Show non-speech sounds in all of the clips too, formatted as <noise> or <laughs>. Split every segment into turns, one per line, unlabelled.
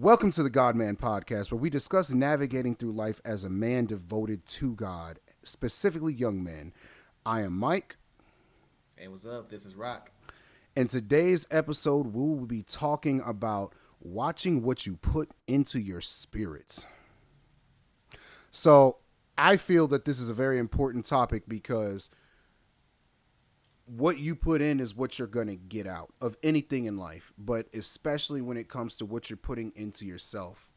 Welcome to the God Man podcast, where we discuss navigating through life as a man devoted to God, specifically young men. I am Mike.
Hey, what's up? This is Rock.
In today's episode, we will be talking about watching what you put into your spirits. So, I feel that this is a very important topic because what you put in is what you're going to get out of anything in life, but especially when it comes to what you're putting into yourself.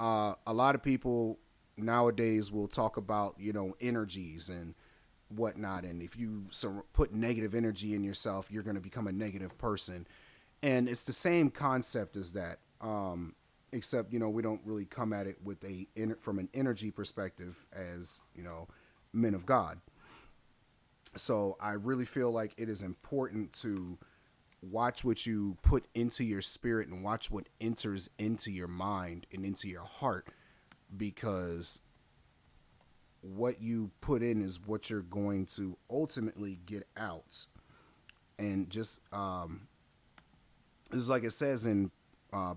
Uh, a lot of people nowadays will talk about, you know, energies and whatnot. And if you put negative energy in yourself, you're going to become a negative person. And it's the same concept as that. Um, except, you know, we don't really come at it with a, from an energy perspective as, you know, men of God. So I really feel like it is important to watch what you put into your spirit and watch what enters into your mind and into your heart because what you put in is what you're going to ultimately get out. And just um this is like it says in uh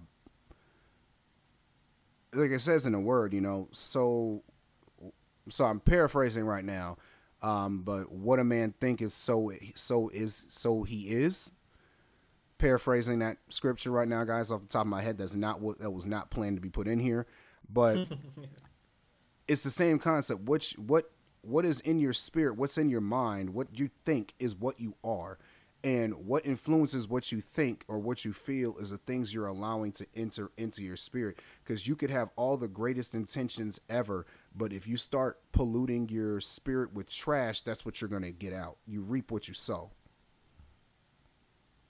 like it says in the word, you know, so so I'm paraphrasing right now um, but what a man think is so so is so he is. Paraphrasing that scripture right now, guys, off the top of my head, that's not what that was not planned to be put in here, but <laughs> it's the same concept. Which what what is in your spirit, what's in your mind, what you think is what you are and what influences what you think or what you feel is the things you're allowing to enter into your spirit. Because you could have all the greatest intentions ever but if you start polluting your spirit with trash that's what you're going to get out. You reap what you sow.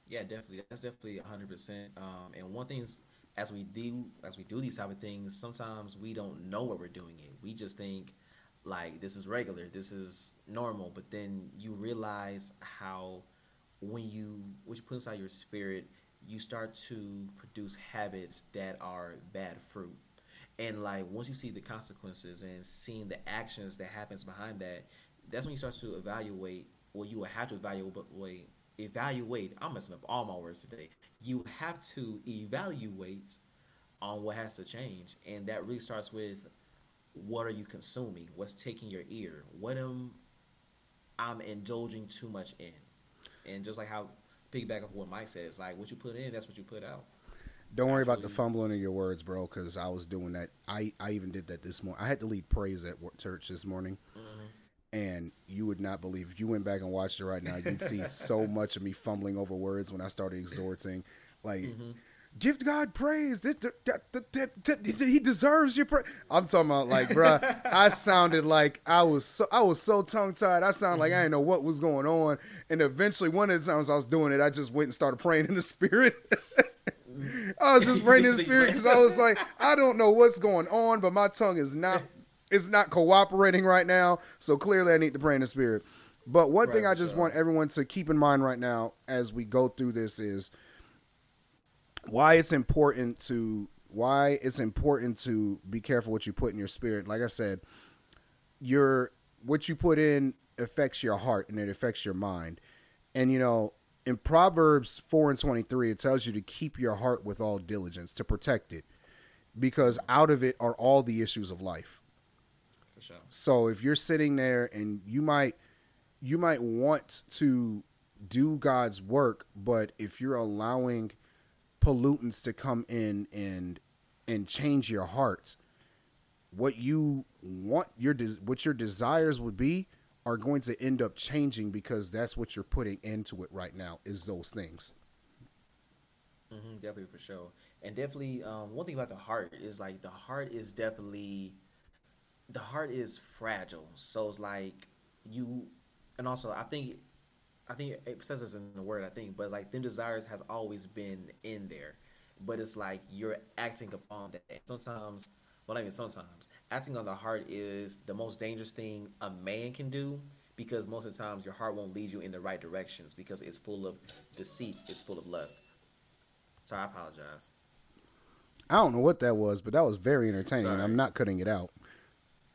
Yeah definitely. That's definitely 100% um, and one thing is as we do as we do these type of things sometimes we don't know what we're doing it. We just think like this is regular this is normal but then you realize how when you which puts out your spirit, you start to produce habits that are bad fruit. And like once you see the consequences and seeing the actions that happens behind that, that's when you start to evaluate. Well, you will have to evaluate. Evaluate. I'm messing up all my words today. You have to evaluate on what has to change, and that really starts with what are you consuming? What's taking your ear? What am I'm indulging too much in? And just like how piggyback off what Mike says, like what you put in, that's what you put out.
Don't worry about the fumbling of your words, bro, because I was doing that. I, I even did that this morning. I had to lead praise at church this morning. Mm-hmm. And you would not believe if you went back and watched it right now, you'd see <laughs> so much of me fumbling over words when I started exhorting. Like, mm-hmm give God praise. He deserves your praise. I'm talking about like, bro. I <laughs> sounded like I was so I was so tongue tied. I sounded like I didn't mm-hmm. know what was going on. And eventually, one of the times I was doing it, I just went and started praying in the spirit. <laughs> I was just praying in the spirit because I was like, I don't know what's going on, but my tongue is not it's not cooperating right now. So clearly, I need to pray in the spirit. But one right, thing I just want everyone to keep in mind right now as we go through this is why it's important to why it's important to be careful what you put in your spirit. Like I said, your what you put in affects your heart and it affects your mind. And you know, in Proverbs 4 and 23, it tells you to keep your heart with all diligence, to protect it, because out of it are all the issues of life. For sure. So if you're sitting there and you might you might want to do God's work, but if you're allowing pollutants to come in and and change your heart what you want your what your desires would be are going to end up changing because that's what you're putting into it right now is those things.
Mm-hmm, definitely for sure. And definitely um, one thing about the heart is like the heart is definitely the heart is fragile. So it's like you and also i think I think it says this in the word, I think, but like them desires has always been in there. But it's like you're acting upon that. Sometimes, well, not even sometimes, acting on the heart is the most dangerous thing a man can do because most of the times your heart won't lead you in the right directions because it's full of deceit, it's full of lust. So I apologize.
I don't know what that was, but that was very entertaining. Sorry. I'm not cutting it out.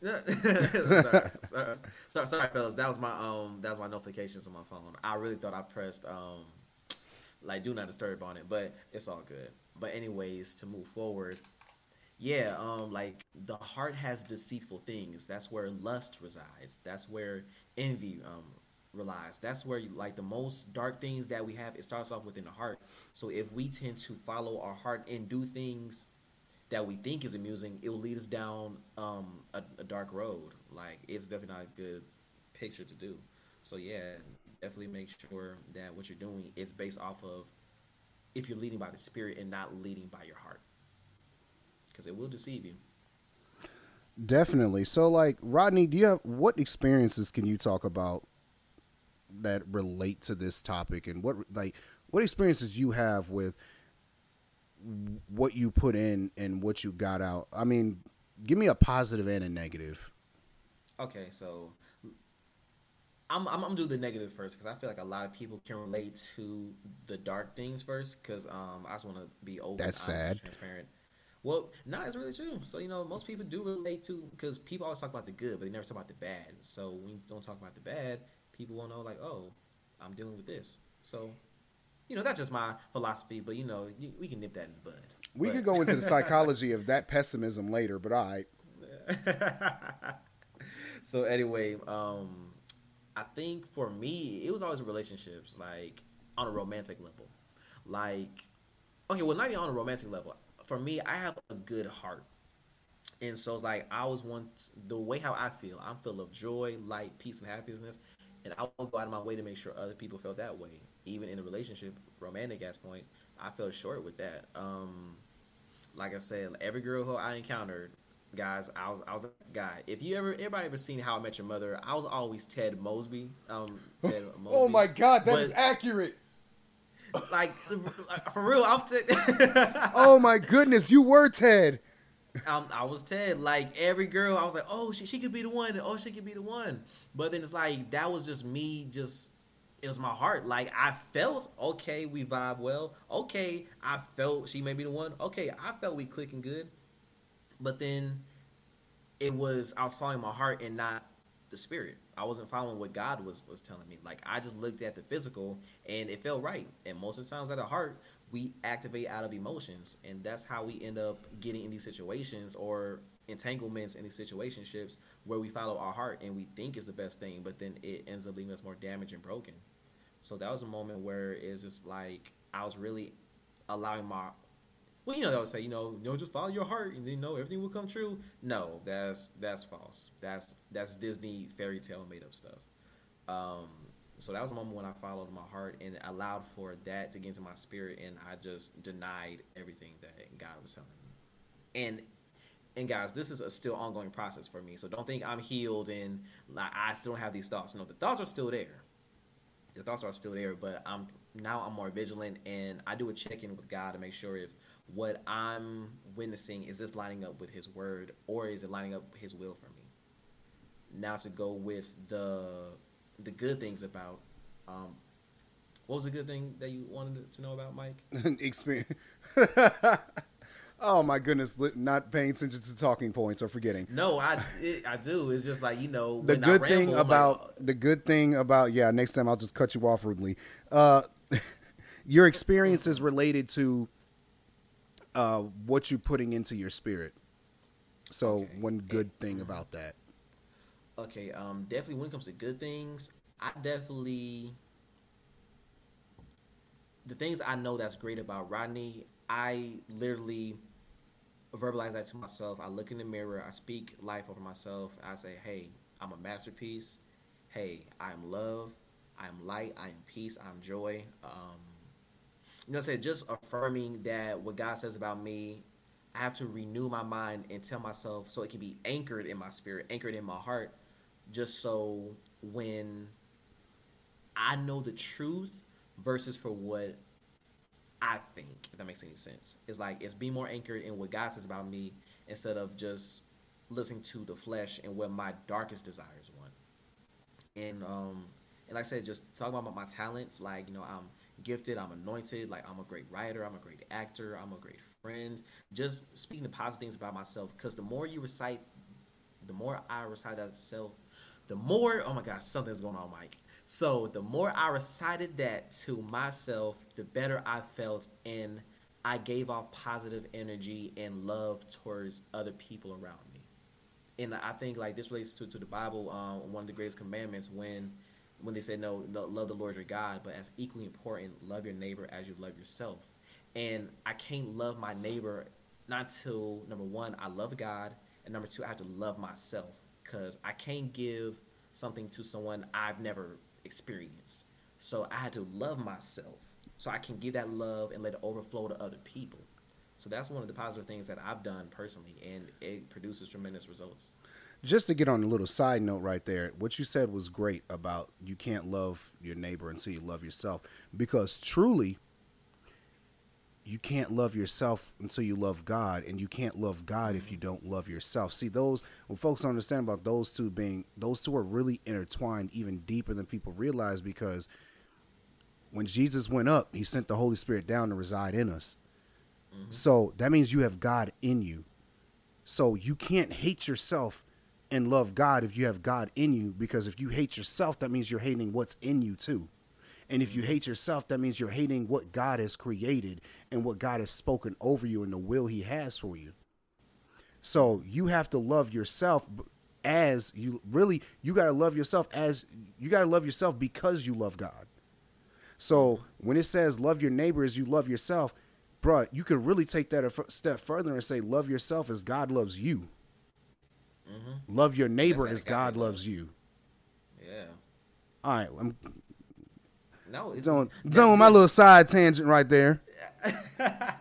Sorry, sorry, sorry, sorry, fellas. That was my um. That was my notifications on my phone. I really thought I pressed um, like do not disturb on it, but it's all good. but anyways, to move forward, yeah, um, like the heart has deceitful things. That's where lust resides. That's where envy um relies. That's where like the most dark things that we have. It starts off within the heart. So if we tend to follow our heart and do things that we think is amusing, it will lead us down um a, a dark road. Like it's definitely not a good picture to do. So yeah, definitely make sure that what you're doing is based off of if you're leading by the spirit and not leading by your heart because it will deceive you
definitely so like rodney do you have what experiences can you talk about that relate to this topic and what like what experiences you have with what you put in and what you got out i mean give me a positive and a negative
okay so I'm, I'm, I'm gonna do the negative first because I feel like a lot of people can relate to the dark things first because um I just want to be open,
That's sad.
transparent. Well, no, nah, it's really true. So you know, most people do relate to because people always talk about the good, but they never talk about the bad. So when you don't talk about the bad, people won't know like, oh, I'm dealing with this. So you know, that's just my philosophy. But you know, we can nip that in the bud.
We
but.
could go into the <laughs> psychology of that pessimism later, but all right. <laughs>
so anyway, um, I think for me, it was always relationships, like on a romantic level. Like, okay, well, not even on a romantic level. For me, I have a good heart. And so it's like I was once the way how I feel. I'm full of joy, light, peace, and happiness. And I won't go out of my way to make sure other people feel that way. Even in the relationship, romantic ass point, I fell short with that. Um, like I said, every girl who I encountered, guys, I was I was that guy. If you ever everybody ever seen How I Met Your Mother, I was always Ted Mosby. Um, Ted <laughs>
Mosby. oh my God, that but, is accurate.
Like for real, I'm. Ted. <laughs>
oh my goodness, you were Ted.
Um, I was Ted. Like every girl, I was like, oh, she, she could be the one. Oh, she could be the one. But then it's like that was just me. Just it was my heart. Like I felt okay, we vibe well. Okay, I felt she may be the one. Okay, I felt we clicking good but then it was I was following my heart and not the spirit. I wasn't following what God was was telling me. Like I just looked at the physical and it felt right. And most of the times at the heart, we activate out of emotions, and that's how we end up getting in these situations or entanglements in these situationships where we follow our heart and we think is the best thing, but then it ends up leaving us more damaged and broken. So that was a moment where it's just like I was really allowing my well, you know, they would say, you know, you know, just follow your heart, and you know everything will come true. No, that's that's false. That's that's Disney fairy tale made up stuff. Um, so that was a moment when I followed my heart and allowed for that to get into my spirit, and I just denied everything that God was telling me. And and guys, this is a still ongoing process for me. So don't think I'm healed and like I still don't have these thoughts. No, the thoughts are still there. The thoughts are still there, but I'm now I'm more vigilant and I do a check in with God to make sure if what I'm witnessing is this lining up with His Word, or is it lining up His will for me? Now to go with the the good things about. Um, what was the good thing that you wanted to know about, Mike? <laughs>
Experience. <laughs> oh my goodness! Not paying attention to talking points or forgetting.
No, I it, I do. It's just like you know
the good thing about like, the good thing about yeah. Next time I'll just cut you off rudely. Uh, <laughs> your is related to uh, what you're putting into your spirit. So okay. one good thing about that.
Okay, um, definitely when it comes to good things, I definitely the things I know that's great about Rodney, I literally verbalize that to myself. I look in the mirror, I speak life over myself. I say, "Hey, I'm a masterpiece. Hey, I am love. I am light. I am peace. I'm joy." Um, you know, said just affirming that what God says about me, I have to renew my mind and tell myself so it can be anchored in my spirit, anchored in my heart, just so when I know the truth versus for what I think, if that makes any sense. It's like it's being more anchored in what God says about me instead of just listening to the flesh and what my darkest desires want. And um and like I said, just talking about my talents, like, you know, I'm gifted, I'm anointed, like I'm a great writer, I'm a great actor, I'm a great friend. Just speaking the positive things about myself, because the more you recite, the more I recite that self, the more oh my gosh, something's going on, Mike. So the more I recited that to myself, the better I felt, and I gave off positive energy and love towards other people around me. And I think like this relates to, to the Bible, um, one of the greatest commandments when when they said no, no, love the Lord your God, but as equally important, love your neighbor as you love yourself. And I can't love my neighbor not till number one, I love God, and number two, I have to love myself because I can't give something to someone I've never experienced. So I had to love myself so I can give that love and let it overflow to other people. So that's one of the positive things that I've done personally, and it produces tremendous results.
Just to get on a little side note right there, what you said was great about you can't love your neighbor until you love yourself. Because truly, you can't love yourself until you love God, and you can't love God if you don't love yourself. See, those when folks understand about those two being those two are really intertwined even deeper than people realize because when Jesus went up, he sent the Holy Spirit down to reside in us. Mm-hmm. So that means you have God in you. So you can't hate yourself and love God if you have God in you, because if you hate yourself, that means you're hating what's in you too. And if you hate yourself, that means you're hating what God has created and what God has spoken over you and the will He has for you. So you have to love yourself as you really, you got to love yourself as you got to love yourself because you love God. So when it says love your neighbor as you love yourself, bruh, you could really take that a f- step further and say love yourself as God loves you. Mm-hmm. Love your neighbor as God, God loves you.
Yeah.
All right, I'm
no, it's
doing, doing my little side tangent right there. <laughs>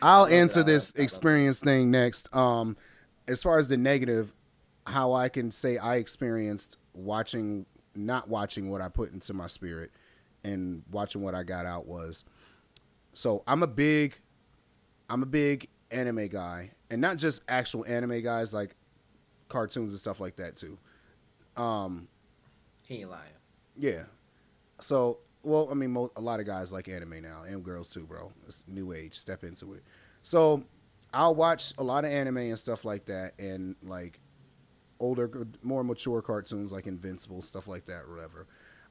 I'll answer this experience thing next. Um, as far as the negative, how I can say I experienced watching, not watching what I put into my spirit, and watching what I got out was. So I'm a big, I'm a big anime guy, and not just actual anime guys like cartoons and stuff like that too. Um,
he ain't lying.
Yeah, so, well, I mean, mo- a lot of guys like anime now, and girls too, bro. It's new age. Step into it. So, I'll watch a lot of anime and stuff like that, and like older, more mature cartoons like Invincible, stuff like that, whatever.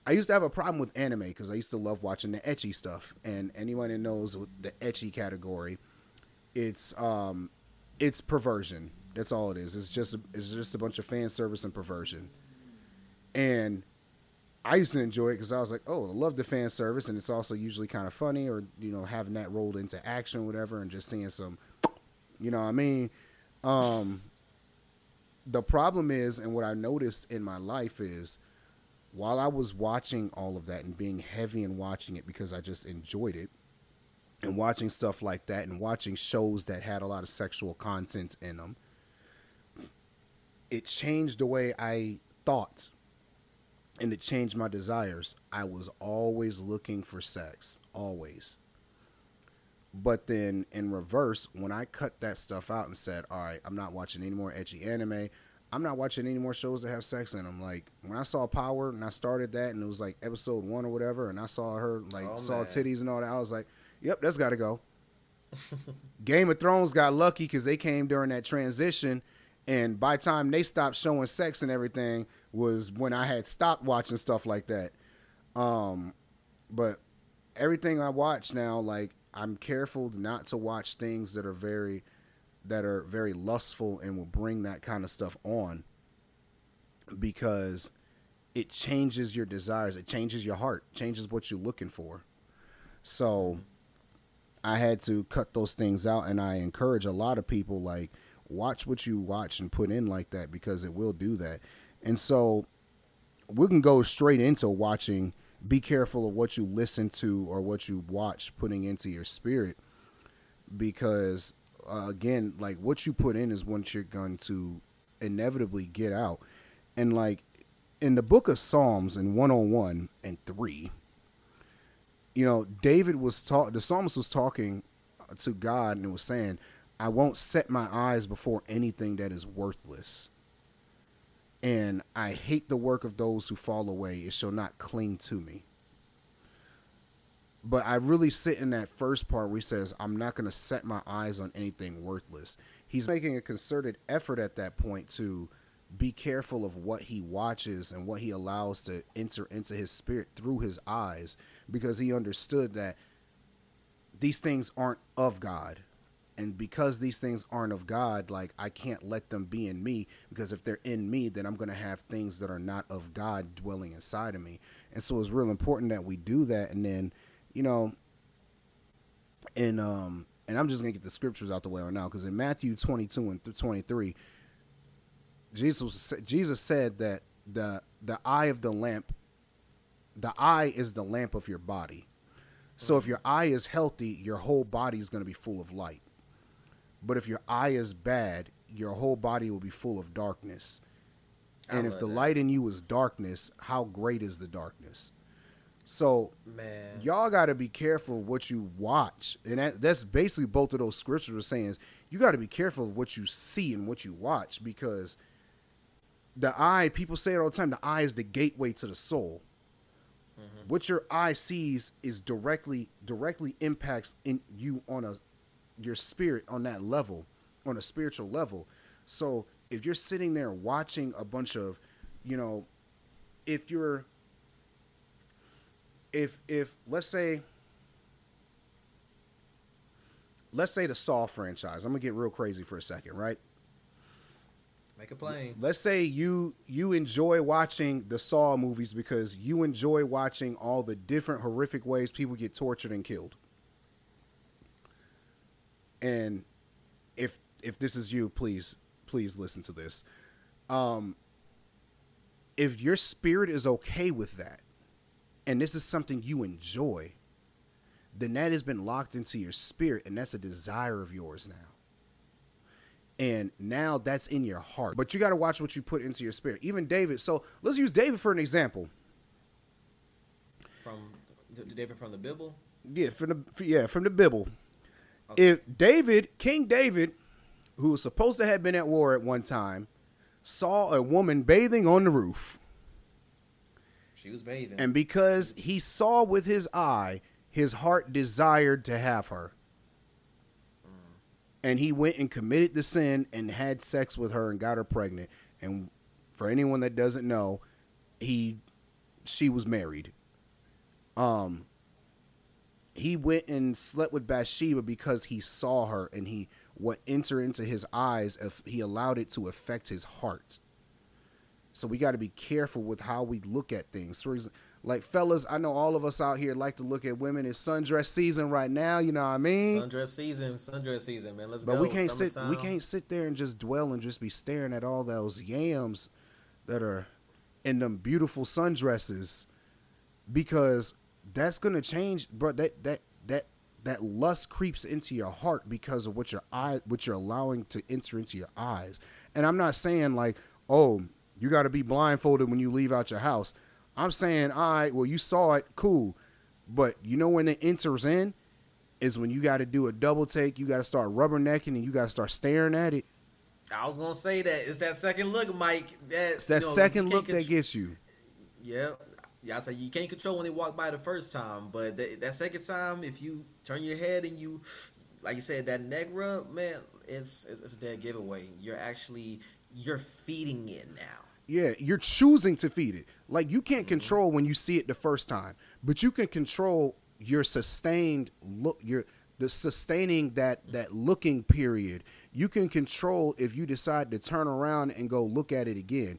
I used to have a problem with anime because I used to love watching the ecchi stuff, and anyone that knows the ecchi category, it's um, it's perversion. That's all it is. It's just it's just a bunch of fan service and perversion, and I used to enjoy it because I was like, oh, I love the fan service, and it's also usually kind of funny, or you know, having that rolled into action, or whatever, and just seeing some, you know, what I mean, um, the problem is, and what I noticed in my life is, while I was watching all of that and being heavy in watching it because I just enjoyed it, and watching stuff like that, and watching shows that had a lot of sexual content in them, it changed the way I thought and it changed my desires. I was always looking for sex, always. But then in reverse, when I cut that stuff out and said, "All right, I'm not watching any more ecchi anime. I'm not watching any more shows that have sex in them." Like when I saw Power and I started that, and it was like episode one or whatever, and I saw her like oh, saw man. titties and all that, I was like, "Yep, that's got to go." <laughs> Game of Thrones got lucky because they came during that transition, and by the time they stopped showing sex and everything, was when I had stopped watching stuff like that. Um, but everything I watch now, like I'm careful not to watch things that are very that are very lustful and will bring that kind of stuff on because it changes your desires, it changes your heart, changes what you're looking for. So I had to cut those things out and I encourage a lot of people like watch what you watch and put in like that because it will do that. And so we can go straight into watching. Be careful of what you listen to or what you watch putting into your spirit because uh, again, like what you put in is what you're going to inevitably get out. And like in the book of Psalms in 101 and 3, you know, David was taught the psalmist was talking to God and it was saying, I won't set my eyes before anything that is worthless and I hate the work of those who fall away. It shall not cling to me. But I really sit in that first part where he says, I'm not going to set my eyes on anything worthless. He's making a concerted effort at that point to be careful of what he watches and what he allows to enter into his spirit through his eyes because he understood that these things aren't of God. And because these things aren't of God, like I can't let them be in me because if they're in me, then I'm going to have things that are not of God dwelling inside of me. And so it's real important that we do that. And then, you know, and um, and I'm just gonna get the scriptures out the way right now because in Matthew 22 and 23, Jesus Jesus said that the the eye of the lamp, the eye is the lamp of your body. So if your eye is healthy, your whole body is going to be full of light. But if your eye is bad, your whole body will be full of darkness. And if the that. light in you is darkness, how great is the darkness? So, man, y'all got to be careful what you watch, and that, that's basically both of those scriptures are saying is you got to be careful of what you see and what you watch because the eye, people say it all the time, the eye is the gateway to the soul. Mm-hmm. What your eye sees is directly directly impacts in you on a your spirit on that level, on a spiritual level. So if you're sitting there watching a bunch of, you know, if you're if if let's say let's say the Saw franchise. I'm gonna get real crazy for a second, right?
Make a plane.
Let's say you you enjoy watching the Saw movies because you enjoy watching all the different horrific ways people get tortured and killed. And if if this is you, please please listen to this. Um if your spirit is okay with that, and this is something you enjoy, then that has been locked into your spirit and that's a desire of yours now. And now that's in your heart. But you got to watch what you put into your spirit. Even David. So let's use David for an example.
From David from the Bible?
Yeah, from the yeah, from the Bible. Okay. If David, King David, who was supposed to have been at war at one time, saw a woman bathing on the roof
she was bathing.
And because he saw with his eye, his heart desired to have her. Mm. And he went and committed the sin and had sex with her and got her pregnant. And for anyone that doesn't know, he she was married. Um he went and slept with Bathsheba because he saw her and he what entered into his eyes if he allowed it to affect his heart. So we got to be careful with how we look at things. For example, like fellas, I know all of us out here like to look at women. It's sundress season right now. You know what I mean?
Sundress season, sundress season, man. Let's
but
go.
But we can't Summertime. sit. We can't sit there and just dwell and just be staring at all those yams that are in them beautiful sundresses, because that's gonna change. But that that that that lust creeps into your heart because of what your eye, what you're allowing to enter into your eyes. And I'm not saying like, oh, you got to be blindfolded when you leave out your house. I'm saying, all right, well, you saw it, cool. But you know when it enters in is when you got to do a double take. You got to start rubbernecking and you got to start staring at it.
I was gonna say that it's that second look, Mike.
That's it's that you know, second look that gets you.
Yeah, yeah. I say you can't control when they walk by the first time, but that, that second time, if you turn your head and you, like you said, that neck rub, man, it's it's, it's a dead giveaway. You're actually you're feeding it now.
Yeah, you're choosing to feed it. Like you can't mm-hmm. control when you see it the first time, but you can control your sustained look your the sustaining that mm-hmm. that looking period. You can control if you decide to turn around and go look at it again.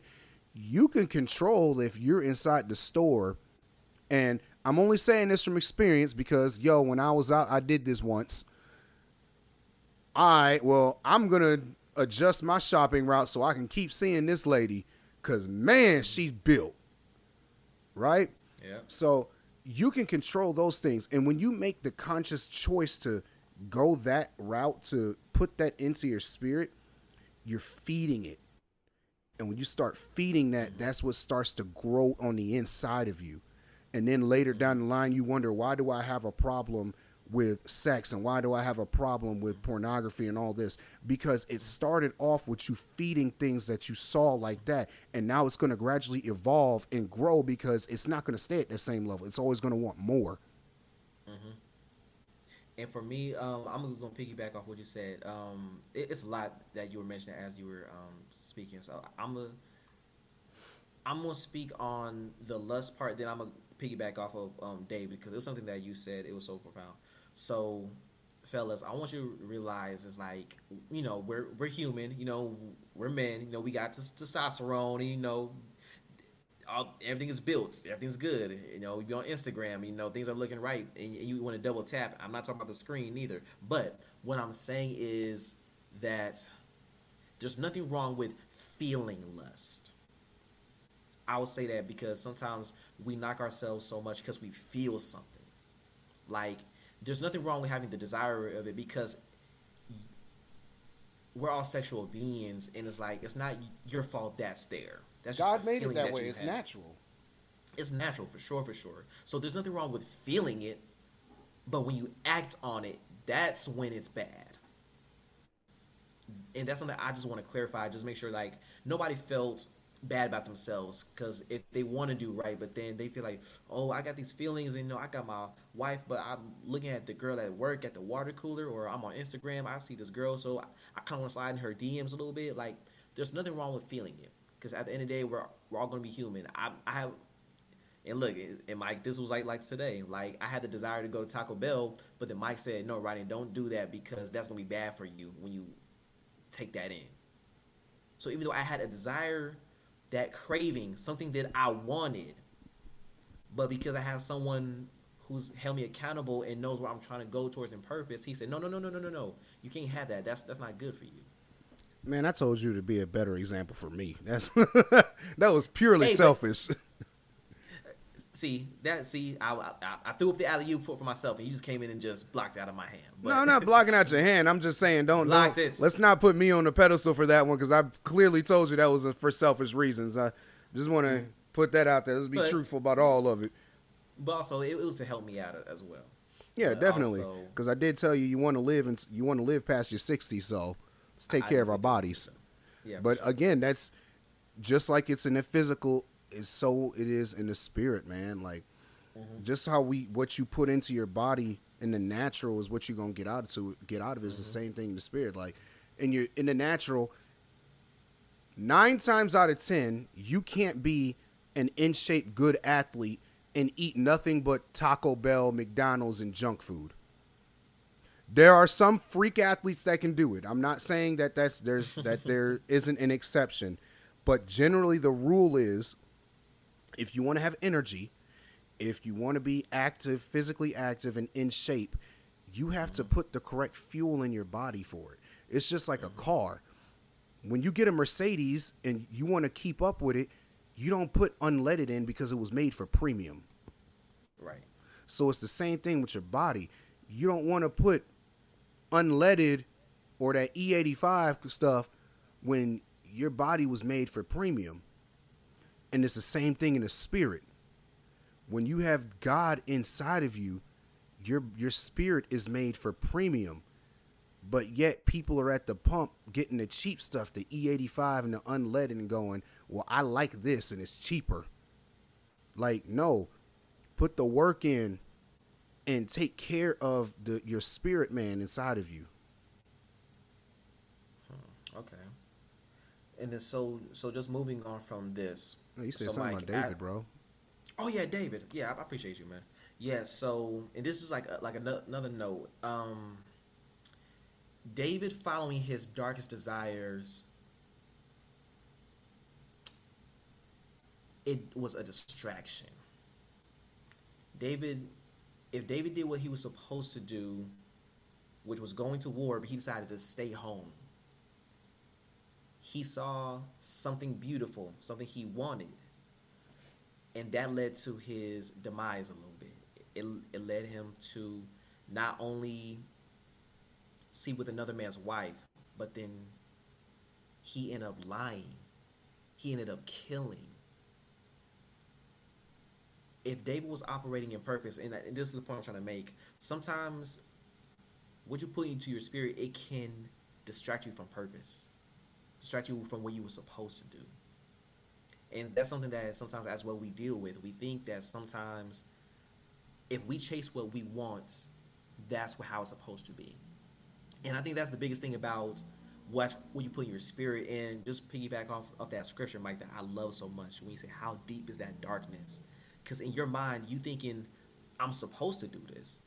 You can control if you're inside the store and I'm only saying this from experience because yo, when I was out I did this once. I well, I'm going to adjust my shopping route so I can keep seeing this lady Cause man, she's built. Right?
Yeah.
So you can control those things. And when you make the conscious choice to go that route to put that into your spirit, you're feeding it. And when you start feeding that, that's what starts to grow on the inside of you. And then later down the line, you wonder, why do I have a problem with sex and why do I have a problem with pornography and all this? Because it started off with you feeding things that you saw like that, and now it's going to gradually evolve and grow because it's not going to stay at the same level. It's always going to want more.
Mm-hmm. And for me, um, I'm to piggyback off what you said. Um, it, it's a lot that you were mentioning as you were um, speaking. So I'm a I'm gonna speak on the lust part. Then I'm gonna piggyback off of um, Dave because it was something that you said. It was so profound So, fellas, I want you to realize it's like you know we're we're human. You know we're men. You know we got testosterone. You know. All, everything is built. Everything's good. You know, you on Instagram. You know, things are looking right, and you want to double tap. I'm not talking about the screen either. But what I'm saying is that there's nothing wrong with feeling lust. I will say that because sometimes we knock ourselves so much because we feel something. Like there's nothing wrong with having the desire of it because we're all sexual beings, and it's like it's not your fault that's there. That's
God made it that, that way. It's have. natural.
It's natural for sure, for sure. So there's nothing wrong with feeling it, but when you act on it, that's when it's bad. And that's something I just want to clarify. Just make sure like nobody felt bad about themselves because if they want to do right, but then they feel like, oh, I got these feelings, and you know, I got my wife, but I'm looking at the girl at work at the water cooler, or I'm on Instagram, I see this girl, so I, I kind of want to slide in her DMs a little bit. Like, there's nothing wrong with feeling it because at the end of the day, we're we're all gonna be human. I, I have. And look, and Mike, this was like like today. Like I had the desire to go to Taco Bell, but then Mike said, "No, Rodney, don't do that because that's gonna be bad for you when you take that in." So even though I had a desire that craving, something that I wanted. But because I have someone who's held me accountable and knows where I'm trying to go towards in purpose, he said, "No, no, no, no, no, no, no. You can't have that. That's that's not good for you."
Man, I told you to be a better example for me. That's <laughs> that was purely hey, selfish. But, <laughs>
see that see I, I, I threw up the alley oop for, for myself and you just came in and just blocked out of my hand
but no i'm not <laughs> blocking out your hand i'm just saying don't, don't it. let's not put me on the pedestal for that one because i clearly told you that was for selfish reasons i just want to mm-hmm. put that out there let's be but, truthful about all of it
but also it, it was to help me out as well
yeah uh, definitely because i did tell you you want to live and you want to live past your 60s so let's take I, care of our bodies so. yeah but sure. again that's just like it's in the physical is so it is in the spirit, man. Like mm-hmm. just how we what you put into your body in the natural is what you're gonna get out of to get out of it. Is mm-hmm. the same thing in the spirit. Like in your in the natural, nine times out of ten, you can't be an in shape good athlete and eat nothing but Taco Bell, McDonald's, and junk food. There are some freak athletes that can do it. I'm not saying that that's there's <laughs> that there isn't an exception, but generally the rule is if you want to have energy, if you want to be active, physically active, and in shape, you have to put the correct fuel in your body for it. It's just like a mm-hmm. car. When you get a Mercedes and you want to keep up with it, you don't put unleaded in because it was made for premium.
Right.
So it's the same thing with your body. You don't want to put unleaded or that E85 stuff when your body was made for premium. And it's the same thing in the spirit. When you have God inside of you, your your spirit is made for premium. But yet people are at the pump getting the cheap stuff, the E85 and the unleaded and going, "Well, I like this and it's cheaper." Like, no. Put the work in and take care of the your spirit man inside of you.
Hmm, okay. And then so so just moving on from this,
you said so something like, about David, I, bro.
Oh yeah, David. Yeah, I appreciate you, man. Yeah. So, and this is like a, like another note. Um, David following his darkest desires. It was a distraction. David, if David did what he was supposed to do, which was going to war, but he decided to stay home he saw something beautiful, something he wanted, and that led to his demise a little bit. It, it led him to not only see with another man's wife, but then he ended up lying. He ended up killing. If David was operating in purpose, and this is the point I'm trying to make, sometimes what you put into your spirit, it can distract you from purpose distract you from what you were supposed to do. And that's something that sometimes that's what we deal with. We think that sometimes if we chase what we want, that's how it's supposed to be. And I think that's the biggest thing about what what you put in your spirit and just piggyback off of that scripture, Mike, that I love so much. When you say, "How deep is that darkness?" Because in your mind, you thinking, "I'm supposed to do this,"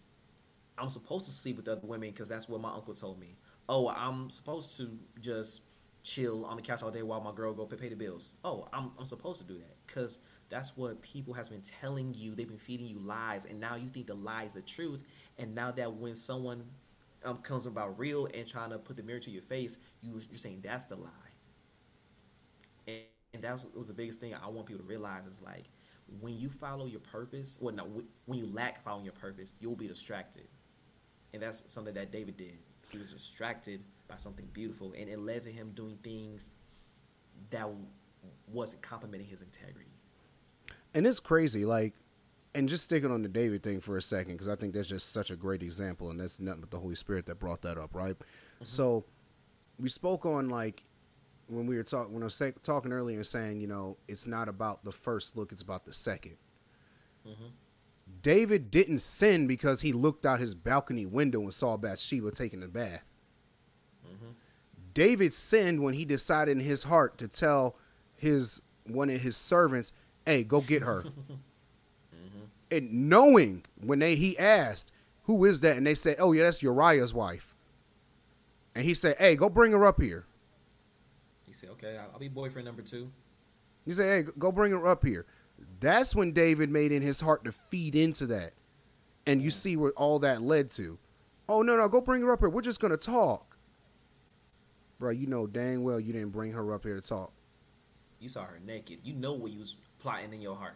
I'm supposed to sleep with other women because that's what my uncle told me. Oh, I'm supposed to just chill on the couch all day while my girl go pay, pay the bills. Oh, I'm, I'm supposed to do that because that's what people has been telling you. They've been feeding you lies, and now you think the lie is the truth. And now that when someone um, comes about real and trying to put the mirror to your face, you you're saying that's the lie. And, and that was, was the biggest thing I want people to realize is like when you follow your purpose, well, no, when you lack following your purpose, you'll be distracted, and that's something that David did. He was distracted by something beautiful, and it led to him doing things that wasn't complimenting his integrity.
And it's crazy, like, and just sticking on the David thing for a second, because I think that's just such a great example, and that's nothing but the Holy Spirit that brought that up, right? Mm-hmm. So, we spoke on like when we were talking when I was talking earlier, and saying you know it's not about the first look, it's about the 2nd mm-hmm. David didn't sin because he looked out his balcony window and saw Bathsheba taking a bath. Mm-hmm. David sinned when he decided in his heart to tell his one of his servants, "Hey, go get her." <laughs> mm-hmm. And knowing when they he asked, "Who is that?" and they said, "Oh yeah, that's Uriah's wife." And he said, "Hey, go bring her up here."
Said, "Okay, I'll be boyfriend number two.
He said, "Hey, go bring her up here." That's when David made in his heart to feed into that, and you see where all that led to. Oh no, no, go bring her up here. We're just gonna talk bro, you know dang well you didn't bring her up here to talk.
You saw her naked. You know what you was plotting in your heart.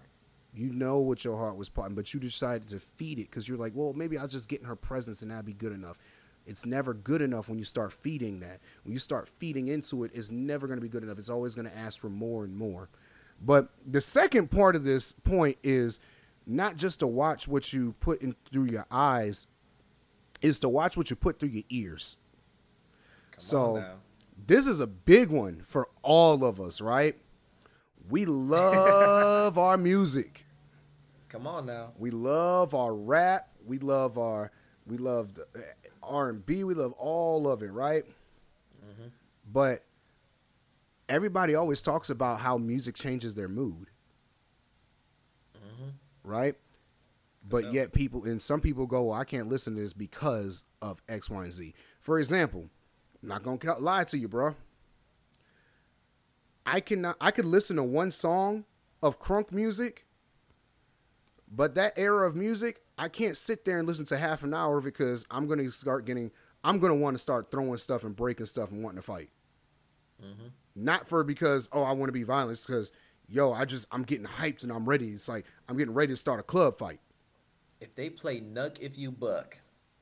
You know what your heart was plotting, but you decided to feed it because you're like, well, maybe I'll just get in her presence and that'd be good enough. It's never good enough when you start feeding that. When you start feeding into it, it's never going to be good enough. It's always going to ask for more and more. But the second part of this point is not just to watch what you put in through your eyes, is to watch what you put through your ears. Come so this is a big one for all of us, right? We love <laughs> our music.
Come on now.
We love our rap. We love our we love R and B. We love all of it, right? Mm-hmm. But everybody always talks about how music changes their mood, mm-hmm. right? But yet people and some people go, well, I can't listen to this because of X, Y, and Z. For example, I'm not gonna lie to you, bro. I cannot. I could listen to one song of crunk music, but that era of music, I can't sit there and listen to half an hour because I'm gonna start getting. I'm gonna want to start throwing stuff and breaking stuff and wanting to fight. Mm-hmm. Not for because oh I want to be violent, because yo I just I'm getting hyped and I'm ready. It's like I'm getting ready to start a club fight.
If they play Knuck If You Buck,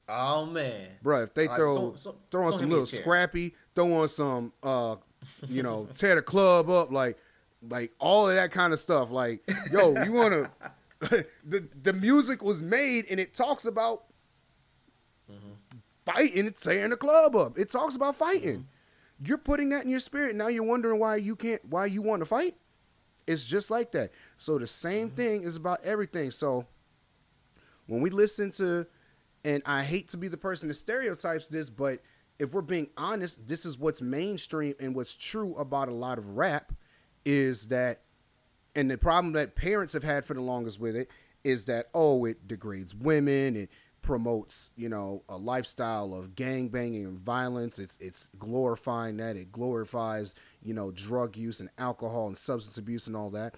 Oh man,
bro! If they throw right, so, so, throw on so some little scrappy, throw on some uh, you know, tear the club up, like like all of that kind of stuff. Like, yo, you wanna <laughs> <laughs> the the music was made and it talks about mm-hmm. fighting, it's tearing the club up. It talks about fighting. Mm-hmm. You're putting that in your spirit. Now you're wondering why you can't, why you want to fight. It's just like that. So the same mm-hmm. thing is about everything. So when we listen to and I hate to be the person that stereotypes this, but if we're being honest, this is what's mainstream and what's true about a lot of rap is that, and the problem that parents have had for the longest with it is that, oh, it degrades women, it promotes, you know, a lifestyle of gang banging and violence. It's it's glorifying that. It glorifies, you know, drug use and alcohol and substance abuse and all that.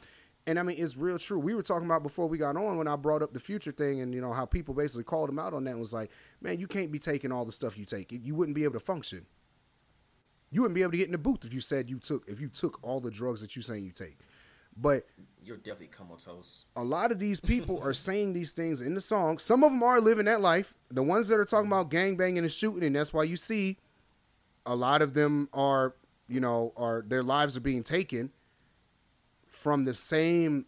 And I mean, it's real true. We were talking about before we got on when I brought up the future thing, and you know how people basically called him out on that. And was like, man, you can't be taking all the stuff you take. You wouldn't be able to function. You wouldn't be able to get in the booth if you said you took if you took all the drugs that you saying you take. But
you're definitely comatose.
A lot of these people are <laughs> saying these things in the song. Some of them are living that life. The ones that are talking mm-hmm. about gang banging and shooting, and that's why you see a lot of them are, you know, are their lives are being taken from the same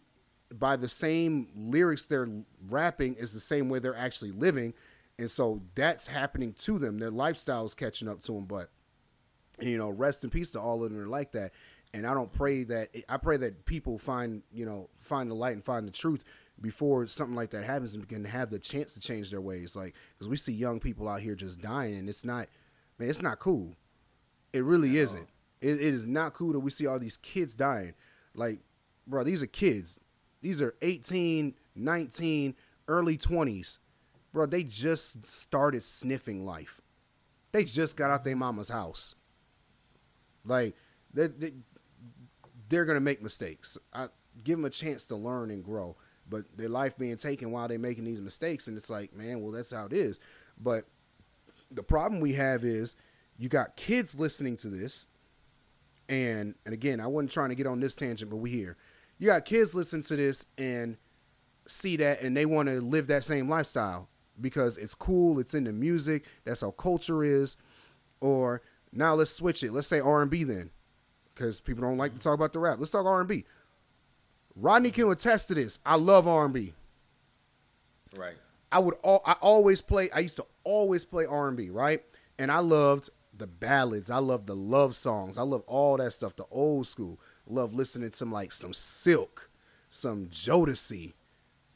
by the same lyrics they're rapping is the same way they're actually living and so that's happening to them their lifestyle is catching up to them but you know rest in peace to all of them are like that and i don't pray that i pray that people find you know find the light and find the truth before something like that happens and can have the chance to change their ways like because we see young people out here just dying and it's not man it's not cool it really isn't it, it is not cool that we see all these kids dying like bro, these are kids. These are 18, 19, early 20s bro, they just started sniffing life. They just got out their mama's house. Like they, they they're gonna make mistakes. I give them a chance to learn and grow, but their life being taken while they're making these mistakes, and it's like, man, well, that's how it is. But the problem we have is you got kids listening to this, and and again, I wasn't trying to get on this tangent, but we here. You got kids listening to this and see that, and they want to live that same lifestyle because it's cool, it's in the music, that's how culture is. Or now let's switch it. Let's say R and B then, because people don't like to talk about the rap. Let's talk R and B. Rodney can attest to this. I love R and B.
Right.
I would all I always play. I used to always play R and B, right? And I loved the ballads. I loved the love songs. I love all that stuff. The old school. Love listening to some like some Silk, some Jodeci.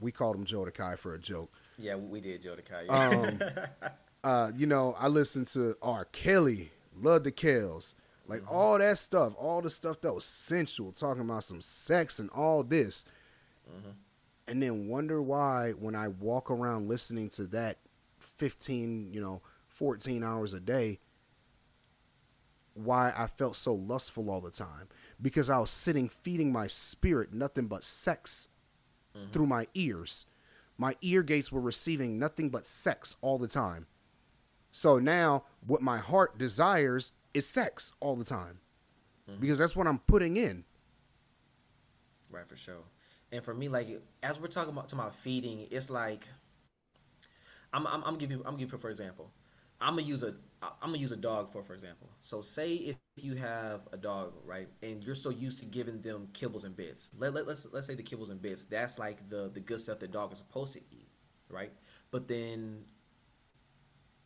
We called him Jodeci for a joke.
Yeah, we did Jodeci.
Um, <laughs> uh, you know, I listened to R. Kelly, Love the Kells, like mm-hmm. all that stuff, all the stuff that was sensual, talking about some sex and all this. Mm-hmm. And then wonder why when I walk around listening to that 15, you know, 14 hours a day, why I felt so lustful all the time. Because I was sitting feeding my spirit nothing but sex mm-hmm. through my ears. My ear gates were receiving nothing but sex all the time. So now what my heart desires is sex all the time. Mm-hmm. Because that's what I'm putting in.
Right, for sure. And for me, like as we're talking about, talking about feeding, it's like I'm I'm, I'm giving I'm giving for example. I'm gonna use a I'm gonna use a dog for for example. So say if you have a dog, right, and you're so used to giving them kibbles and bits. Let, let let's let's say the kibbles and bits. That's like the the good stuff the dog is supposed to eat, right? But then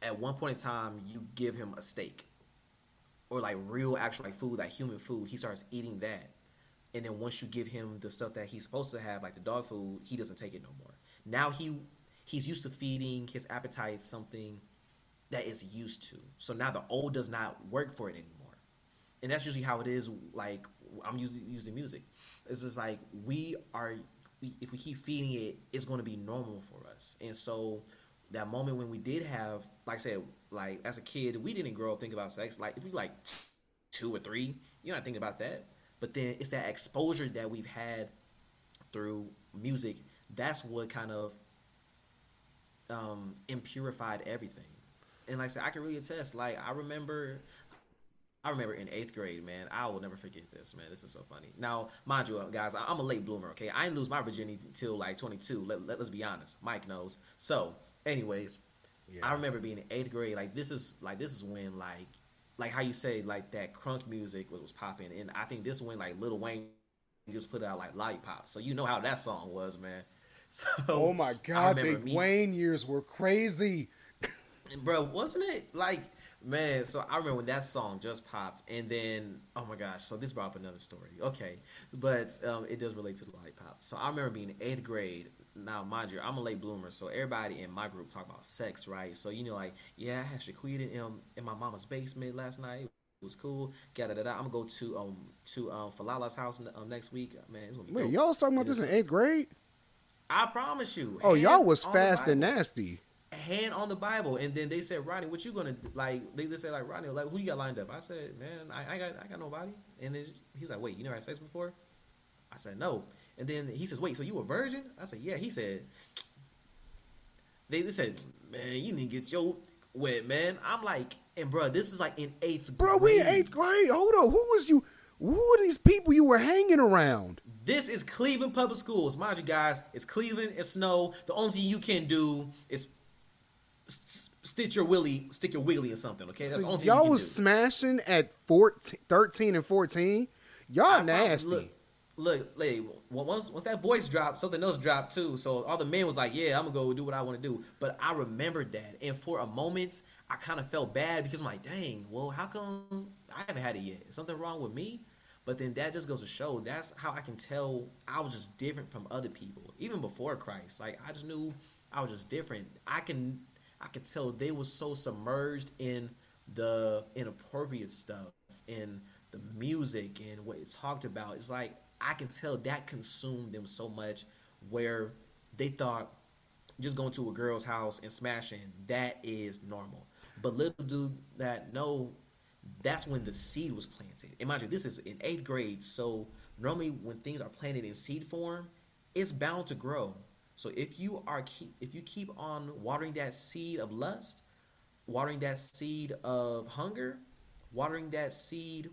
at one point in time, you give him a steak or like real actual like food, like human food. He starts eating that, and then once you give him the stuff that he's supposed to have, like the dog food, he doesn't take it no more. Now he he's used to feeding his appetite something that is used to. So now the old does not work for it anymore. And that's usually how it is. Like I'm using using music. It's just like we are. We, if we keep feeding it, it's going to be normal for us. And so that moment when we did have, like I said, like as a kid, we didn't grow up thinking about sex. Like if we like two or three, you're not thinking about that. But then it's that exposure that we've had through music. That's what kind of um, impurified everything and like I said, I can really attest. Like I remember, I remember in eighth grade, man. I will never forget this, man. This is so funny. Now, mind you, guys, I'm a late bloomer. Okay, I didn't lose my virginity till like 22. Let, let us be honest. Mike knows. So, anyways, yeah. I remember being in eighth grade. Like this is like this is when like like how you say like that crunk music was, was popping, and I think this when like Lil Wayne just put out like Lollipop. So you know how that song was, man. <laughs> So,
oh my god, Big me, Wayne years were crazy <laughs>
bro, wasn't it like man? So I remember when that song just popped, and then oh my gosh, so this brought up another story. Okay, but um, it does relate to the lollipop. So I remember being in eighth grade. Now, mind you, I'm a late bloomer, so everybody in my group talk about sex, right? So you know, like, yeah, I had Shaquita in, in my mama's basement last night. It was cool. Got it. I'm gonna go to um to um Falala's house um, next week. Man, it's gonna be.
Wait, dope. y'all was talking about this in eighth grade?
I promise you.
Oh, y'all was fast and nasty
hand on the Bible, and then they said, Rodney, what you gonna do? like? They just said like, Rodney, like who you got lined up? I said, man, I, I got I got nobody. And then he was like, wait, you never had sex before? I said no. And then he says, wait, so you a virgin? I said, yeah. He said, they, they said, man, you didn't get your wet, man. I'm like, and bro, this is like in eighth.
Bro, grade. we in eighth grade. Hold on, who was you? Who are these people you were hanging around?
This is Cleveland Public Schools, mind you guys. It's Cleveland. It's snow. The only thing you can do is stitch your willy, stick your wiggly or something. Okay,
that's so all. Y'all was do. smashing at 14, 13 and fourteen. Y'all I nasty.
Look, look, like, once once that voice dropped, something else dropped too. So all the men was like, "Yeah, I'm gonna go do what I want to do." But I remembered that, and for a moment, I kind of felt bad because I'm like, "Dang, well, how come I haven't had it yet? Is something wrong with me?" But then that just goes to show that's how I can tell I was just different from other people, even before Christ. Like I just knew I was just different. I can I could tell they were so submerged in the inappropriate stuff in the music and what it talked about. It's like I can tell that consumed them so much where they thought just going to a girl's house and smashing, that is normal. But little do that know that's when the seed was planted. And mind this is in eighth grade. So normally when things are planted in seed form, it's bound to grow. So if you are keep if you keep on watering that seed of lust, watering that seed of hunger, watering that seed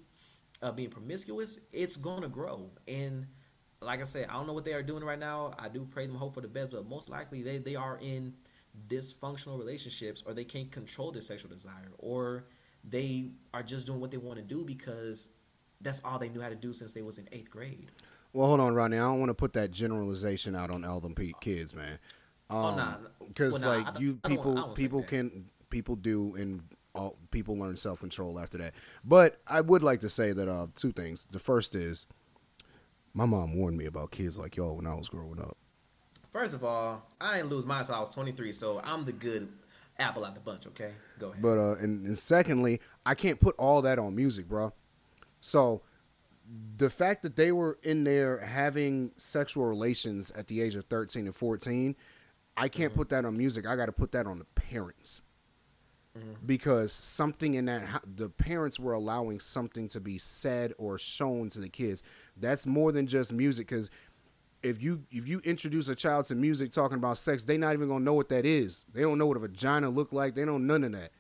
of being promiscuous, it's gonna grow. And like I said, I don't know what they are doing right now. I do pray them hope for the best, but most likely they, they are in dysfunctional relationships or they can't control their sexual desire or they are just doing what they want to do because that's all they knew how to do since they was in eighth grade.
Well, hold on, Rodney. I don't want to put that generalization out on all them kids, man. Um, oh, nah. Because well, nah, like you people, people can people do, and all people learn self control after that. But I would like to say that uh, two things. The first is my mom warned me about kids like y'all when I was growing up.
First of all, I didn't lose mine until I was 23, so I'm the good apple out the bunch. Okay, go ahead.
But uh, and, and secondly, I can't put all that on music, bro. So the fact that they were in there having sexual relations at the age of 13 and 14, I can't mm-hmm. put that on music. I got to put that on the parents. Mm-hmm. Because something in that, the parents were allowing something to be said or shown to the kids. That's more than just music. Because if you if you introduce a child to music talking about sex, they not even gonna know what that is. They don't know what a vagina look like. They don't know none of that.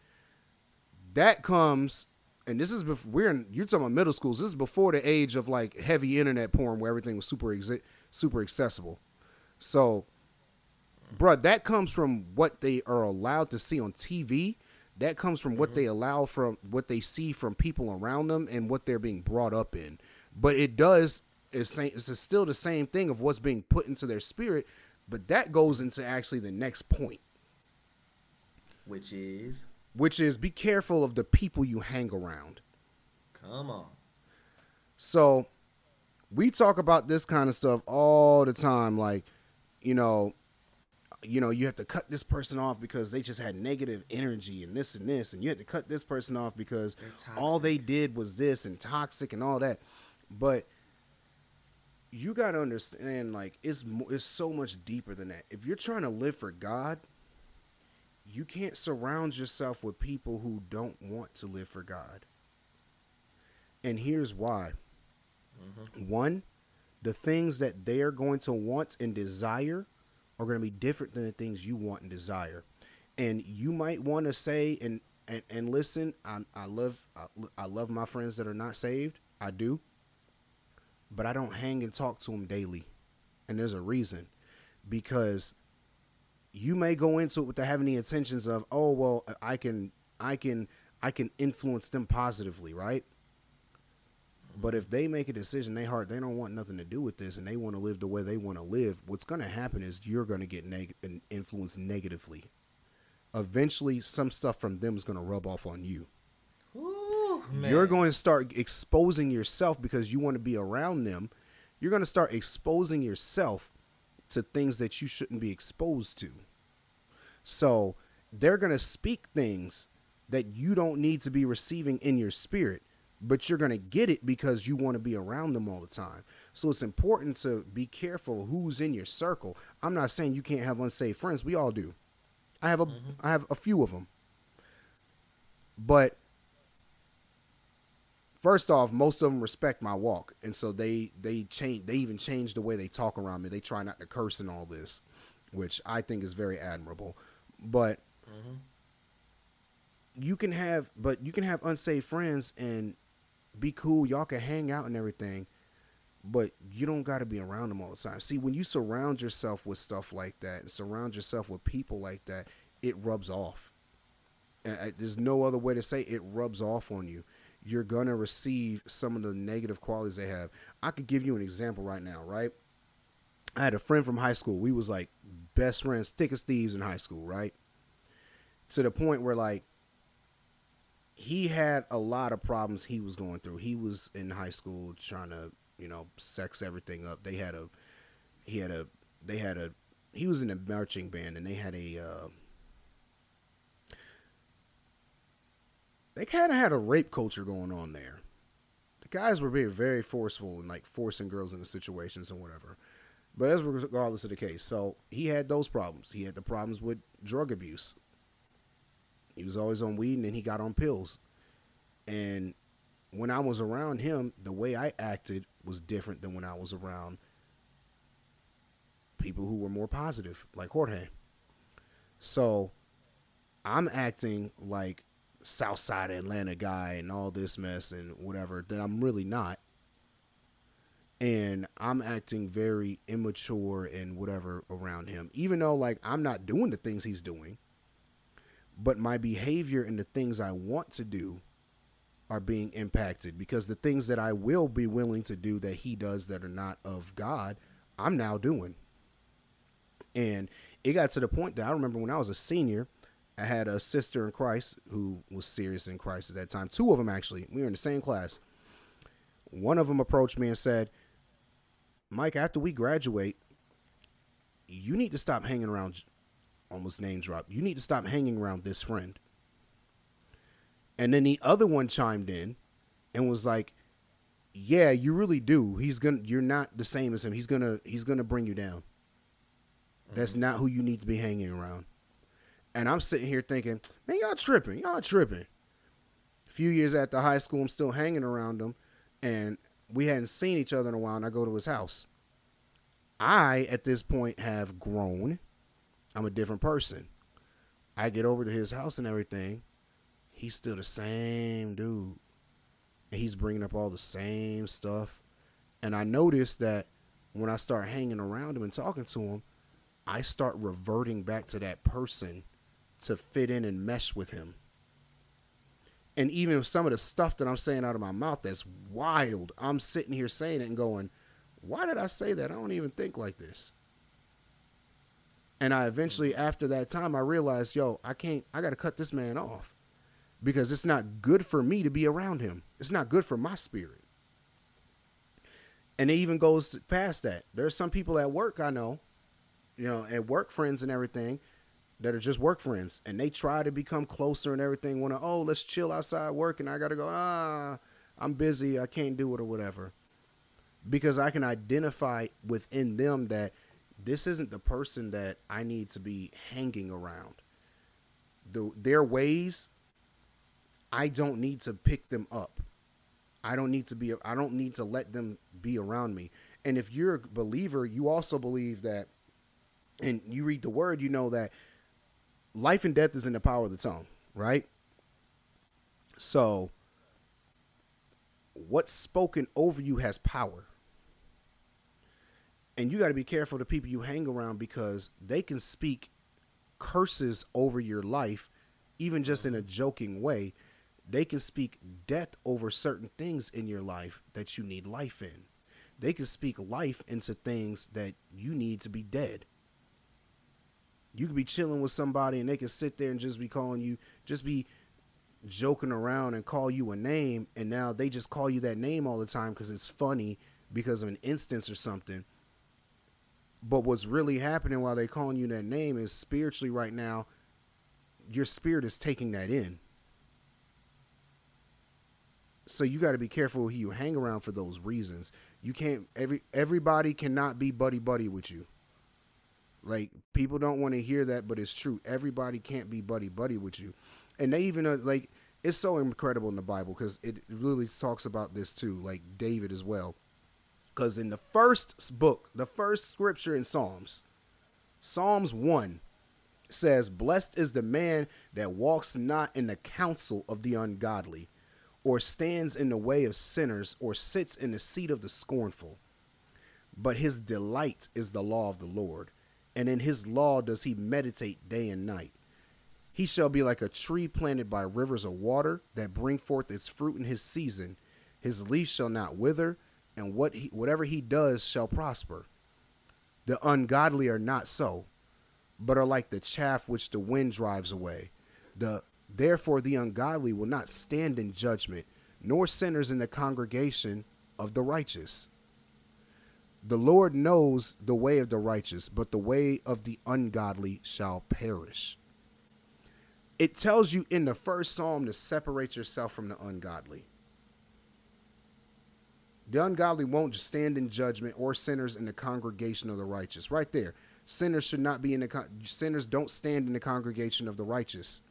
That comes, and this is before we're in, you're talking about middle schools. This is before the age of like heavy internet porn where everything was super exi- super accessible. So, bruh, that comes from what they are allowed to see on TV. That comes from mm-hmm. what they allow from what they see from people around them and what they're being brought up in. But it does it's, it's still the same thing of what's being put into their spirit, but that goes into actually the next point,
which is
which is be careful of the people you hang around.
Come on.
So, we talk about this kind of stuff all the time like, you know, you know, you have to cut this person off because they just had negative energy and this and this, and you have to cut this person off because all they did was this and toxic and all that. But you got to understand like it's it's so much deeper than that. If you're trying to live for God, you can't surround yourself with people who don't want to live for God. And here's why. Mm-hmm. One, the things that they are going to want and desire are going to be different than the things you want and desire. And you might want to say and and, and listen, I, I love I, I love my friends that are not saved. I do but I don't hang and talk to them daily. And there's a reason. Because you may go into it without having the intentions of, oh well, I can I can I can influence them positively, right? But if they make a decision, they heart they don't want nothing to do with this, and they want to live the way they want to live. What's going to happen is you're going to get neg- influenced negatively. Eventually, some stuff from them is going to rub off on you. Man. You're going to start exposing yourself because you want to be around them. You're going to start exposing yourself to things that you shouldn't be exposed to. So they're going to speak things that you don't need to be receiving in your spirit, but you're going to get it because you want to be around them all the time. So it's important to be careful who's in your circle. I'm not saying you can't have unsafe friends. We all do. I have a mm-hmm. I have a few of them. But first off, most of them respect my walk, and so they they change. They even change the way they talk around me. They try not to curse and all this, which I think is very admirable. But mm-hmm. you can have, but you can have unsafe friends and be cool. Y'all can hang out and everything, but you don't got to be around them all the time. See, when you surround yourself with stuff like that, and surround yourself with people like that, it rubs off. And there's no other way to say it, it rubs off on you you're gonna receive some of the negative qualities they have. I could give you an example right now, right? I had a friend from high school. We was like best friends, thick as thieves in high school, right? To the point where like he had a lot of problems he was going through. He was in high school trying to, you know, sex everything up. They had a he had a they had a he was in a marching band and they had a uh, they kind of had a rape culture going on there. The guys were being very forceful and like forcing girls into situations and whatever. But that's regardless of the case. So he had those problems. He had the problems with drug abuse. He was always on weed and then he got on pills. And when I was around him, the way I acted was different than when I was around people who were more positive, like Jorge. So I'm acting like Southside Atlanta guy and all this mess and whatever that I'm really not. And I'm acting very immature and whatever around him, even though like I'm not doing the things he's doing, but my behavior and the things I want to do are being impacted because the things that I will be willing to do that he does that are not of God, I'm now doing. And it got to the point that I remember when I was a senior, I had a sister in Christ who was serious in Christ at that time. Two of them actually. We were in the same class. One of them approached me and said, "Mike, after we graduate, you need to stop hanging around almost name drop. You need to stop hanging around this friend." And then the other one chimed in and was like, "Yeah, you really do. He's to you're not the same as him. He's to he's going to bring you down." That's mm-hmm. not who you need to be hanging around. And I'm sitting here thinking, man, y'all tripping. Y'all tripping. A few years after high school, I'm still hanging around him, and we hadn't seen each other in a while, and I go to his house. I, at this point, have grown. I'm a different person. I get over to his house and everything. He's still the same dude. And he's bringing up all the same stuff. And I noticed that when I start hanging around him and talking to him, I start reverting back to that person to fit in and mesh with him. And even some of the stuff that I'm saying out of my mouth that's wild, I'm sitting here saying it and going, why did I say that? I don't even think like this. And I eventually, after that time, I realized, yo, I can't, I got to cut this man off because it's not good for me to be around him. It's not good for my spirit. And it even goes past that. There's some people at work I know you know, and work friends and everything that are just work friends, and they try to become closer and everything. Want to, oh, let's chill outside work, and I got to go. Ah, I'm busy. I can't do it or whatever, because I can identify within them that this isn't the person that I need to be hanging around. The, their ways, I don't need to pick them up. I don't need to be. I don't need to let them be around me. And if you're a believer, you also believe that and you read the word, you know that life and death is in the power of the tongue, right? So, what's spoken over you has power. And you got to be careful the people you hang around because they can speak curses over your life, even just in a joking way. They can speak death over certain things in your life that you need life in. They can speak life into things that you need to be dead you could be chilling with somebody and they can sit there and just be calling you, just be joking around and call you a name, and now they just call you that name all the time because it's funny because of an instance or something. But what's really happening while they calling you that name is spiritually right now, your spirit is taking that in. So you got to be careful who you hang around for those reasons. You can't every everybody cannot be buddy buddy with you. Like people don't want to hear that, but it's true. Everybody can't be buddy buddy with you, and they even uh, like it's so incredible in the Bible because it really talks about this too, like David as well. Because in the first book, the first scripture in Psalms, Psalms one says, "Blessed is the man that walks not in the counsel of the ungodly." or stands in the way of sinners, or sits in the seat of the scornful. But his delight is the law of the Lord, and in his law does he meditate day and night. He shall be like a tree planted by rivers of water that bring forth its fruit in his season. His leaf shall not wither, and what he, whatever he does shall prosper. The ungodly are not so, but are like the chaff which the wind drives away. The therefore the ungodly will not stand in judgment, nor sinners in the congregation of the righteous. The Lord knows the way of the righteous, but the way of the ungodly shall perish. It tells you in the first psalm to separate yourself from the ungodly. The ungodly won't stand in judgment or sinners in the congregation of the righteous. Right there. Sinners should not be in the con- sinners don't stand in the congregation of the righteous.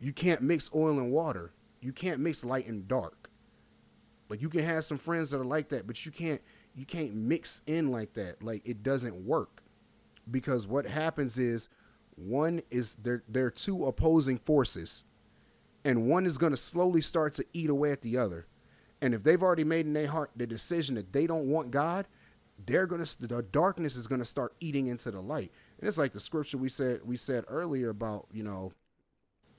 You can't mix oil and water. You can't mix light and dark. Like you can have some friends that are like that, but you can't you can't mix in like that. Like it doesn't work. Because what happens is one is there there are two opposing forces and one is going to slowly start to eat away at the other. And if they've already made in their heart the decision that they don't want God, they're to the darkness is to start eating into the light. And it's like the scripture we said we said earlier about, you know,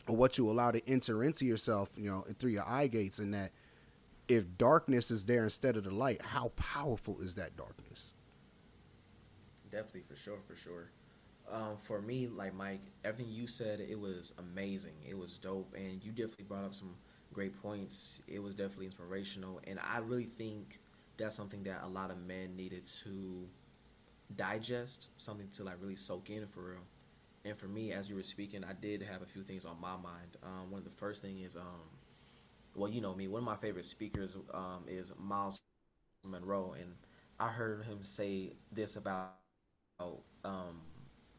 what you allow to enter into yourself, you know, through your eye gates and that if darkness is there instead of the light, how powerful is that darkness?
Definitely, for sure, for sure. Um, for me, like Mike, everything you said, it was amazing. It was dope, and you definitely brought up some great points. It was definitely inspirational, and I really think that's something that a lot of men needed to digest, something to like really soak in for real. And for me, as you were speaking, I did have a few things on my mind. Um, one of the first thing is, um, well, you know me. One of my favorite speakers um, is Myles Munroe, and I heard him say this about um,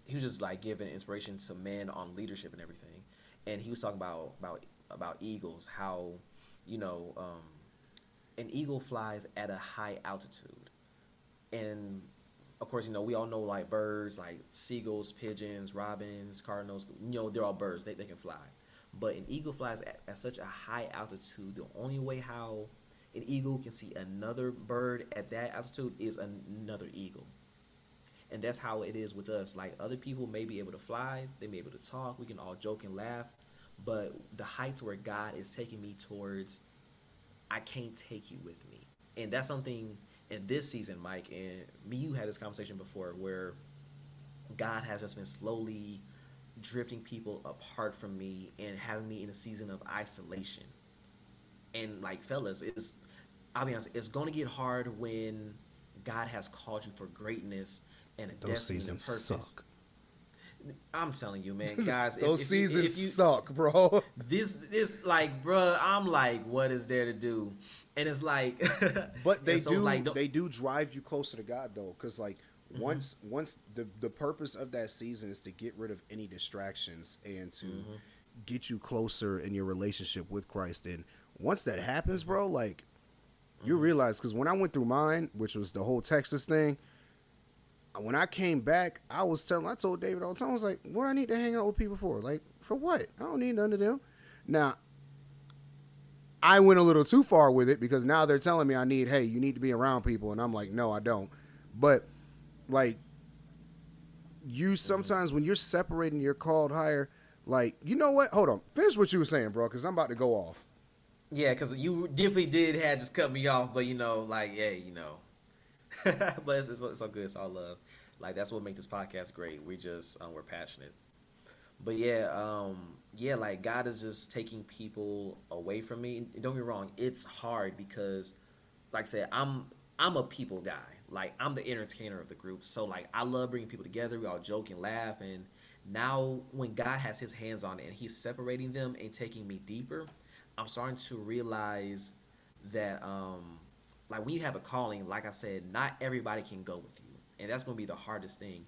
he was just like giving inspiration to men on leadership and everything, and he was talking about about about eagles, how you know um, an eagle flies at a high altitude, and of course you know we all know like birds like seagulls, pigeons, robins, cardinals. You know they're all birds; they they can fly, but an eagle flies at, at such a high altitude. The only way how an eagle can see another bird at that altitude is another eagle. And that's how it is with us. Like other people may be able to fly. They may be able to talk. We can all joke and laugh but the heights where god is taking me towards i can't take you with me and that's something in this season mike and me you had this conversation before where god has just been slowly drifting people apart from me and having me in a season of isolation and like fellas it's i'll be honest it's going to get hard when god has called you for greatness and a Those destiny and purpose. Suck. I'm telling you, man, <laughs> guys.
Those if, seasons if you, suck, bro. <laughs>
This, this, like, bro. I'm like, what is there to do? And it's like, <laughs>
but they so do, like, they do drive you closer to God, though, because like mm-hmm. once, once the the purpose of that season is to get rid of any distractions and to mm-hmm. get you closer in your relationship with Christ. And once that happens, bro, like mm-hmm. you realize, because when I went through mine, which was the whole Texas thing when I came back, I was telling, I told David all the time, I was like, what I need to hang out with people for? Like, for what? I don't need none of them. Now, I went a little too far with it because now they're telling me I need, hey, you need to be around people. And I'm like, no, I don't. But, like, you sometimes, when you're separating your called higher, like, you know what? Hold on. Finish what you were saying, bro, because I'm about to go off.
Yeah, because you definitely did had just cut me off, but, you know, like, hey, you know <laughs> but it's, it's, it's, all good. It's all love. Like that's what makes this podcast great. We just um, we're passionate. But yeah, um, yeah, like God is just taking people away from me. Don't get me wrong, it's hard because, like I said, I'm I'm a people guy. Like I'm the entertainer of the group. So like I love bringing people together. We all joke and laugh. And now when God has His hands on it and He's separating them and taking me deeper, I'm starting to realize that um, like when you have a calling, like I said, not everybody can go with you, and that's gonna be the hardest thing.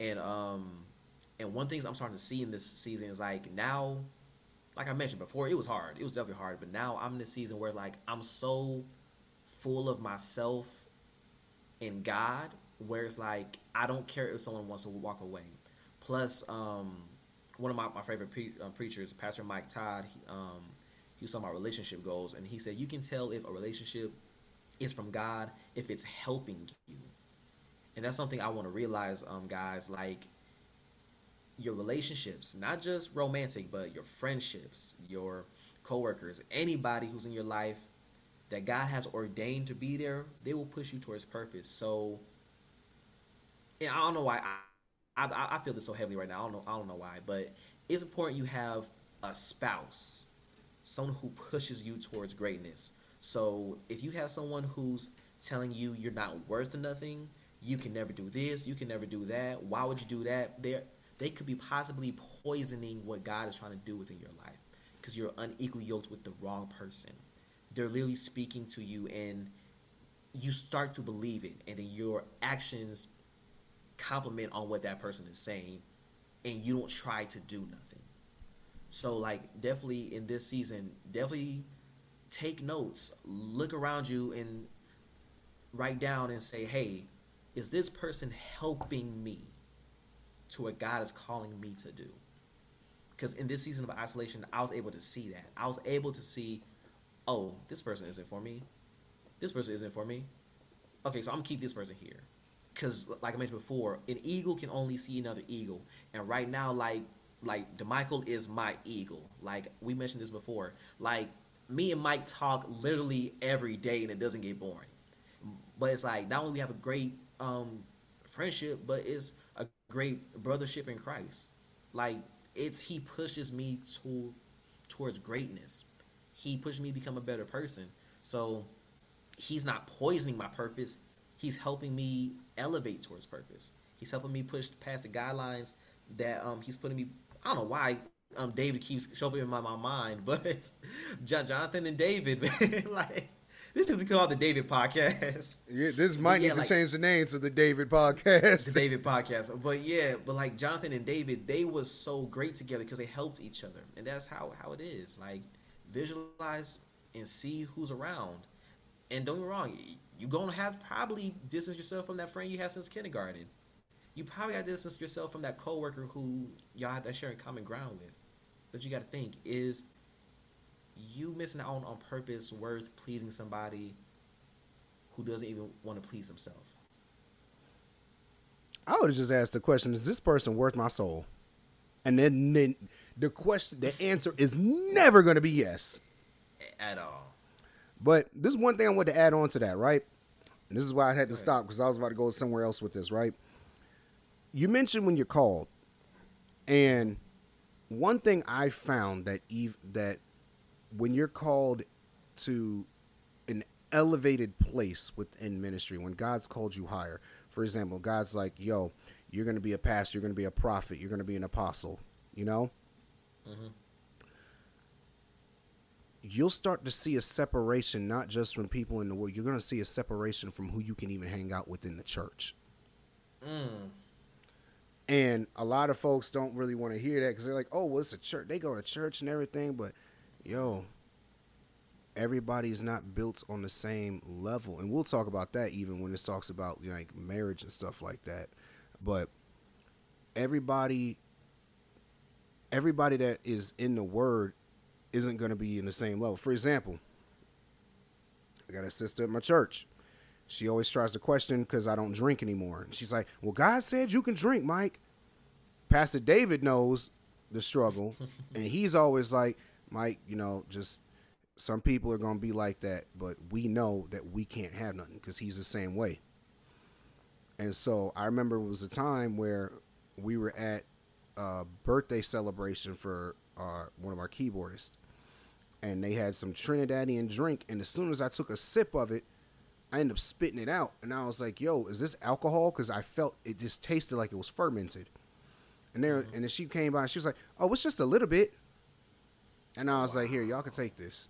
And um, and one thing I'm starting to see in this season is like now, like I mentioned before, it was hard. It was definitely hard, but now I'm in this season where like I'm so full of myself in God, where it's like I don't care if someone wants to walk away. Plus, um, one of my, my favorite pre- uh, preachers, Pastor Mike Todd, he, um, he was talking about relationship goals, and he said you can tell if a relationship is from God if it's helping you. And that's something I want to realize, um, guys. Like your relationships, not just romantic, but your friendships, your coworkers, anybody who's in your life that God has ordained to be there, they will push you towards purpose. So, and I don't know why I, I, I feel this so heavily right now. I don't know. I don't know why, but it's important you have a spouse, someone who pushes you towards greatness. So if you have someone who's telling you you're not worth nothing, you can never do this, you can never do that. Why would you do that? They're, they could be possibly poisoning what God is trying to do within your life because you're unequally yoked with the wrong person. they're literally speaking to you and you start to believe it and then your actions compliment on what that person is saying and you don't try to do nothing so like definitely in this season definitely take notes look around you and write down and say hey is this person helping me to what god is calling me to do? Because in this season of isolation i was able to see that. I was able to see oh this person isn't for me. This person isn't for me. Okay so i'm gonna keep this person here. Because like i mentioned before an eagle can only see another eagle. And right now like like demichael is my eagle. Like we mentioned this before. Like me and mike talk literally every day and it doesn't get boring. But it's like not only we have a great um friendship but it's a great brothership in christ. Like it's he pushes me to towards greatness. He pushed me to become a better person. So he's not poisoning my purpose. He's helping me elevate towards purpose. He's helping me push past the guidelines that um he's putting me i don't know why um david keeps showing up in my, my mind but John, jonathan and david <laughs> man like this should be called the david podcast
Yeah, this might
yeah,
need to change the name to the David podcast.
the David podcast. But yeah, but like Jonathan and David, they was so great together because they helped each other, and that's how how it is. Like visualize and see who's around, and don't get me wrong, you're gonna have probably distance yourself from that friend you had since kindergarten. You probably got to distance yourself from that coworker who y'all have that sharing common ground with. But you got to think is you missing out on purpose worth pleasing somebody who doesn't even want to please himself.
I would have just asked the question: Is this person worth my soul? And then, then the question, the answer is never going to be yes.
At all.
But this is one thing I want to add on to that, right? And this is why I had to
Right.
stop because I was about to go somewhere else with this, right? You mentioned when you're called, and one thing I found that Eve that when you're called to an elevated place within ministry, when God's called you higher, for example, God's like, "Yo, you're going to be a pastor, you're going to be a prophet, you're going to be an apostle," you know. you'll start to see a separation not just from people in the world you're going to see a separation from who you can even hang out with in the church
Mm.
And a lot of folks don't really want to hear that because they're like oh well it's a church they go to church and everything but yo everybody's not built on the same level. And we'll talk about that even when this talks about you know, like marriage and stuff like that. But everybody everybody that is in the word isn't going to be in the same level. For example i got a sister at my church she always tries to question because i don't drink anymore. And she's like well god said you can drink mike. Pastor david knows the struggle. <laughs> And he's always like mike you know just some people are going to be like that but we know that we can't have nothing because he's the same way. And so i remember it was a time where we were at a birthday celebration for uh, one of our keyboardists. And they had some trinidadian drink and as soon as i took a sip of it i ended up spitting it out and i was like yo is this alcohol because i felt it just tasted like it was fermented and there mm-hmm. and then she came by and she was like oh it's just a little bit and i was like here y'all can take this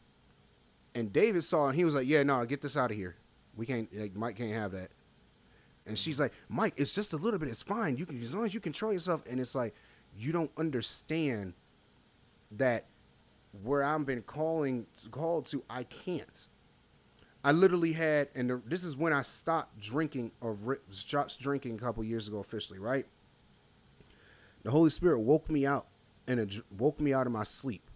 and david saw it and he was like yeah no get this out of here we can't like mike can't have that and she's mm-hmm. like, Mike, it's just a little bit. It's fine. You can as long as you control yourself. And it's like, you don't understand that where I'm been calling called to, I can't. I literally had, and the, this is when I stopped drinking or stopped drinking a couple years ago officially, right? The Holy Spirit woke me out and it woke me out of my sleep,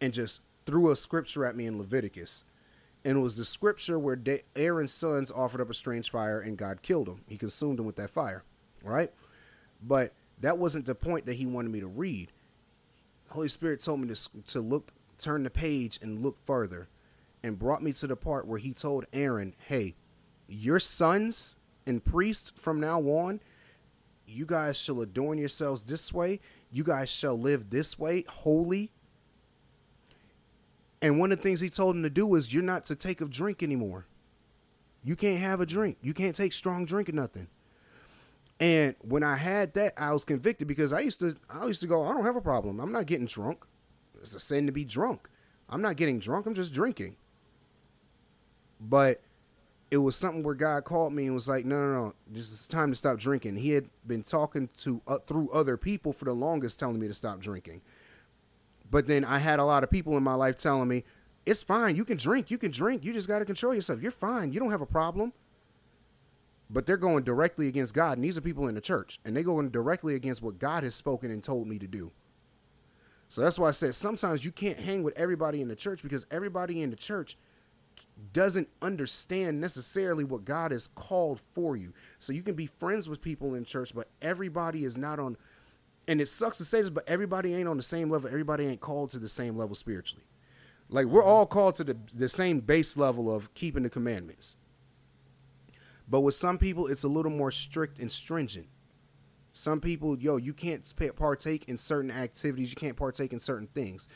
and just threw a scripture at me in Leviticus and it was the scripture where Aaron's sons offered up a strange fire and God killed him. He consumed him with that fire, right? But that wasn't the point that he wanted me to read. Holy Spirit told me to to look, turn the page and look further, and brought me to the part where he told Aaron, "Hey, your sons and priests from now on, you guys shall adorn yourselves this way. You guys shall live this way, holy." And one of the things he told him to do is, you're not to take of drink anymore. You can't have a drink. You can't take strong drink or nothing. And when I had that, I was convicted because I used to I used to go, I don't have a problem. I'm not getting drunk. It's a sin to be drunk. I'm not getting drunk, I'm just drinking. But it was something where God called me and was like, "No, no, no, this is time to stop drinking." He had been talking to uh, through other people for the longest, telling me to stop drinking. But then I had a lot of people in my life telling me, "It's fine. You can drink. You can drink. You just got to control yourself. You're fine. You don't have a problem." But they're going directly against God, and these are people in the church, and they're going directly against what God has spoken and told me to do. So that's why I said sometimes you can't hang with everybody in the church because everybody in the church doesn't understand necessarily what God has called for you. So you can be friends with people in church, but everybody is not on and it sucks to say this, but everybody ain't on the same level. Everybody ain't called to the same level spiritually. Like we're all called to the, the same base level of keeping the commandments. But with some people, it's a little more strict and stringent. Some people, yo, you can't partake in certain activities. You can't partake in certain things.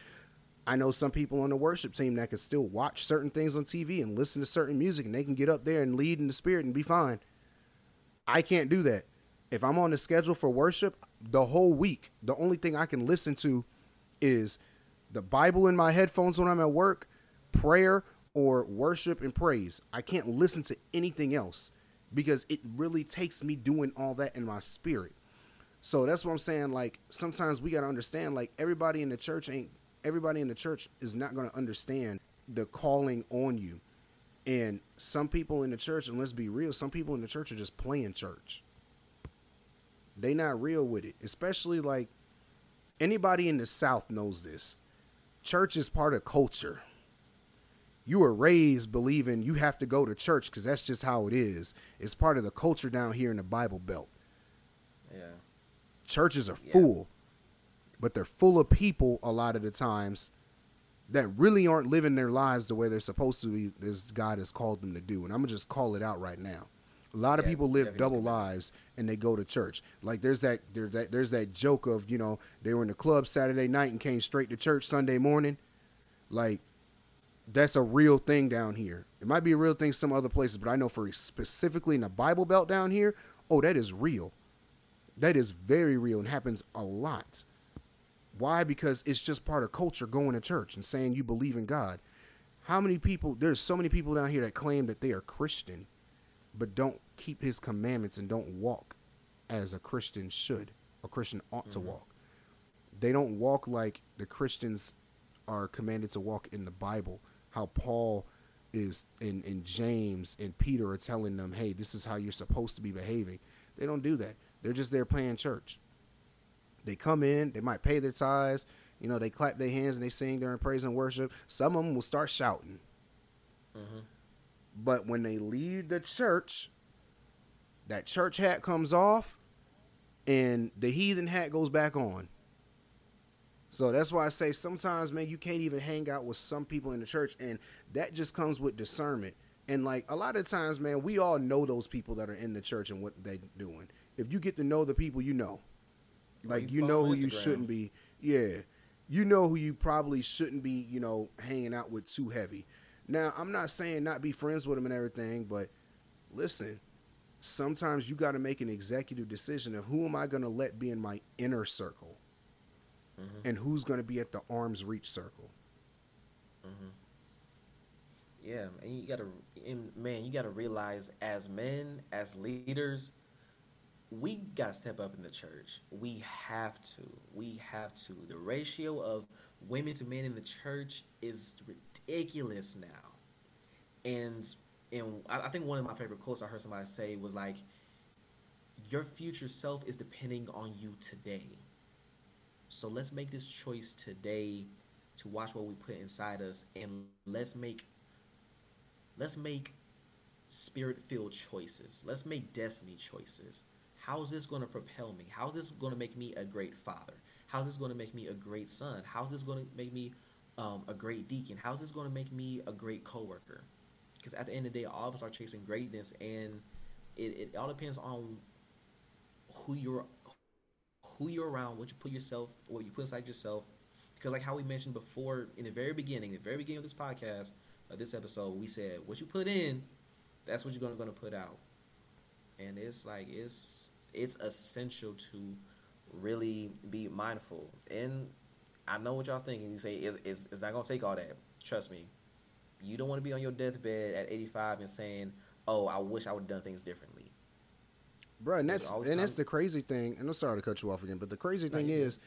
I know some people on the worship team that can still watch certain things on TV and listen to certain music and they can get up there and lead in the spirit and be fine. I can't do that. If I'm on the schedule for worship the whole week, the only thing I can listen to is the Bible in my headphones when I'm at work, prayer, or worship and praise. I can't listen to anything else because it really takes me doing all that in my spirit. So that's what I'm saying. Like sometimes we got to understand, like everybody in the church ain't everybody in the church is not going to understand the calling on you. And some people in the church, and let's be real, some people in the church are just playing church. They not real with it. Especially like anybody in the South knows this. Church is part of culture. You were raised believing you have to go to church because that's just how it is. It's part of the culture down here in the Bible Belt.
Yeah.
Churches are yeah. full but they're full of people a lot of the times that really aren't living their lives the way they're supposed to be as God has called them to do. And I'm gonna just call it out right now. A lot of yeah, people live double lives and they go to church. Like there's that there's that there's that joke of, you know, they were in the club Saturday night and came straight to church Sunday morning. Like that's a real thing down here. It might be a real thing some other places, but I know for specifically in the Bible Belt down here, oh, that is real. That is very real and happens a lot. Why? Because it's just part of culture going to church and saying you believe in God. How many people, there's so many people down here that claim that they are Christian, but don't keep his commandments and don't walk as a Christian should, a Christian ought mm-hmm. to walk. They don't walk like the Christians are commanded to walk in the Bible. How Paul is in, in James and Peter are telling them, hey, this is how you're supposed to be behaving. They don't do that. They're just there playing church. They come in, they might pay their tithes, you know, they clap their hands and they sing during praise and worship. Some of them will start shouting. Mm-hmm. But when they leave the church, that church hat comes off and the heathen hat goes back on. So that's why I say sometimes, man, you can't even hang out with some people in the church, and that just comes with discernment. And like a lot of times, man, we all know those people that are in the church and what they're doing. If you get to know the people, you know. Like you, you know who Instagram. you shouldn't be. Yeah. You know who you probably shouldn't be, you know, hanging out with too heavy. Now, I'm not saying not be friends with them and everything, but listen, sometimes you got to make an executive decision of who am I going to let be in my inner circle mm-hmm. and who's going to be at the arm's reach circle.
Mm-hmm. Yeah, and you got to, man, you got to realize as men, as leaders, we got to step up in the church. We have to. We have to. The ratio of women to men in the church is ridiculous now. And and I think one of my favorite quotes I heard somebody say was like, "Your future self is depending on you today." So let's make this choice today to watch what we put inside us, and let's make let's make spirit-filled choices. Let's make destiny choices how is this going to propel me? How is this going to make me a great father? How is this going to make me a great son? How is this going to make me um, a great deacon? How is this going to make me a great coworker? Because at the end of the day, all of us are chasing greatness, and it, it all depends on who you're who you're around, what you put yourself, what you put inside yourself. Because like how we mentioned before in the very beginning, the very beginning of this podcast, of this episode, we said what you put in, that's what you're gonna, gonna put out. And it's like it's it's essential to really be mindful. And I know what y'all thinking. You say it's, it's, it's not gonna take all that. Trust me, You don't want to be on your deathbed at 85 and saying, "Oh, I wish I would have done things differently."
Bro, and that's and that's the crazy thing. And I'm sorry to cut you off again, but the crazy
No,
thing
good.
is,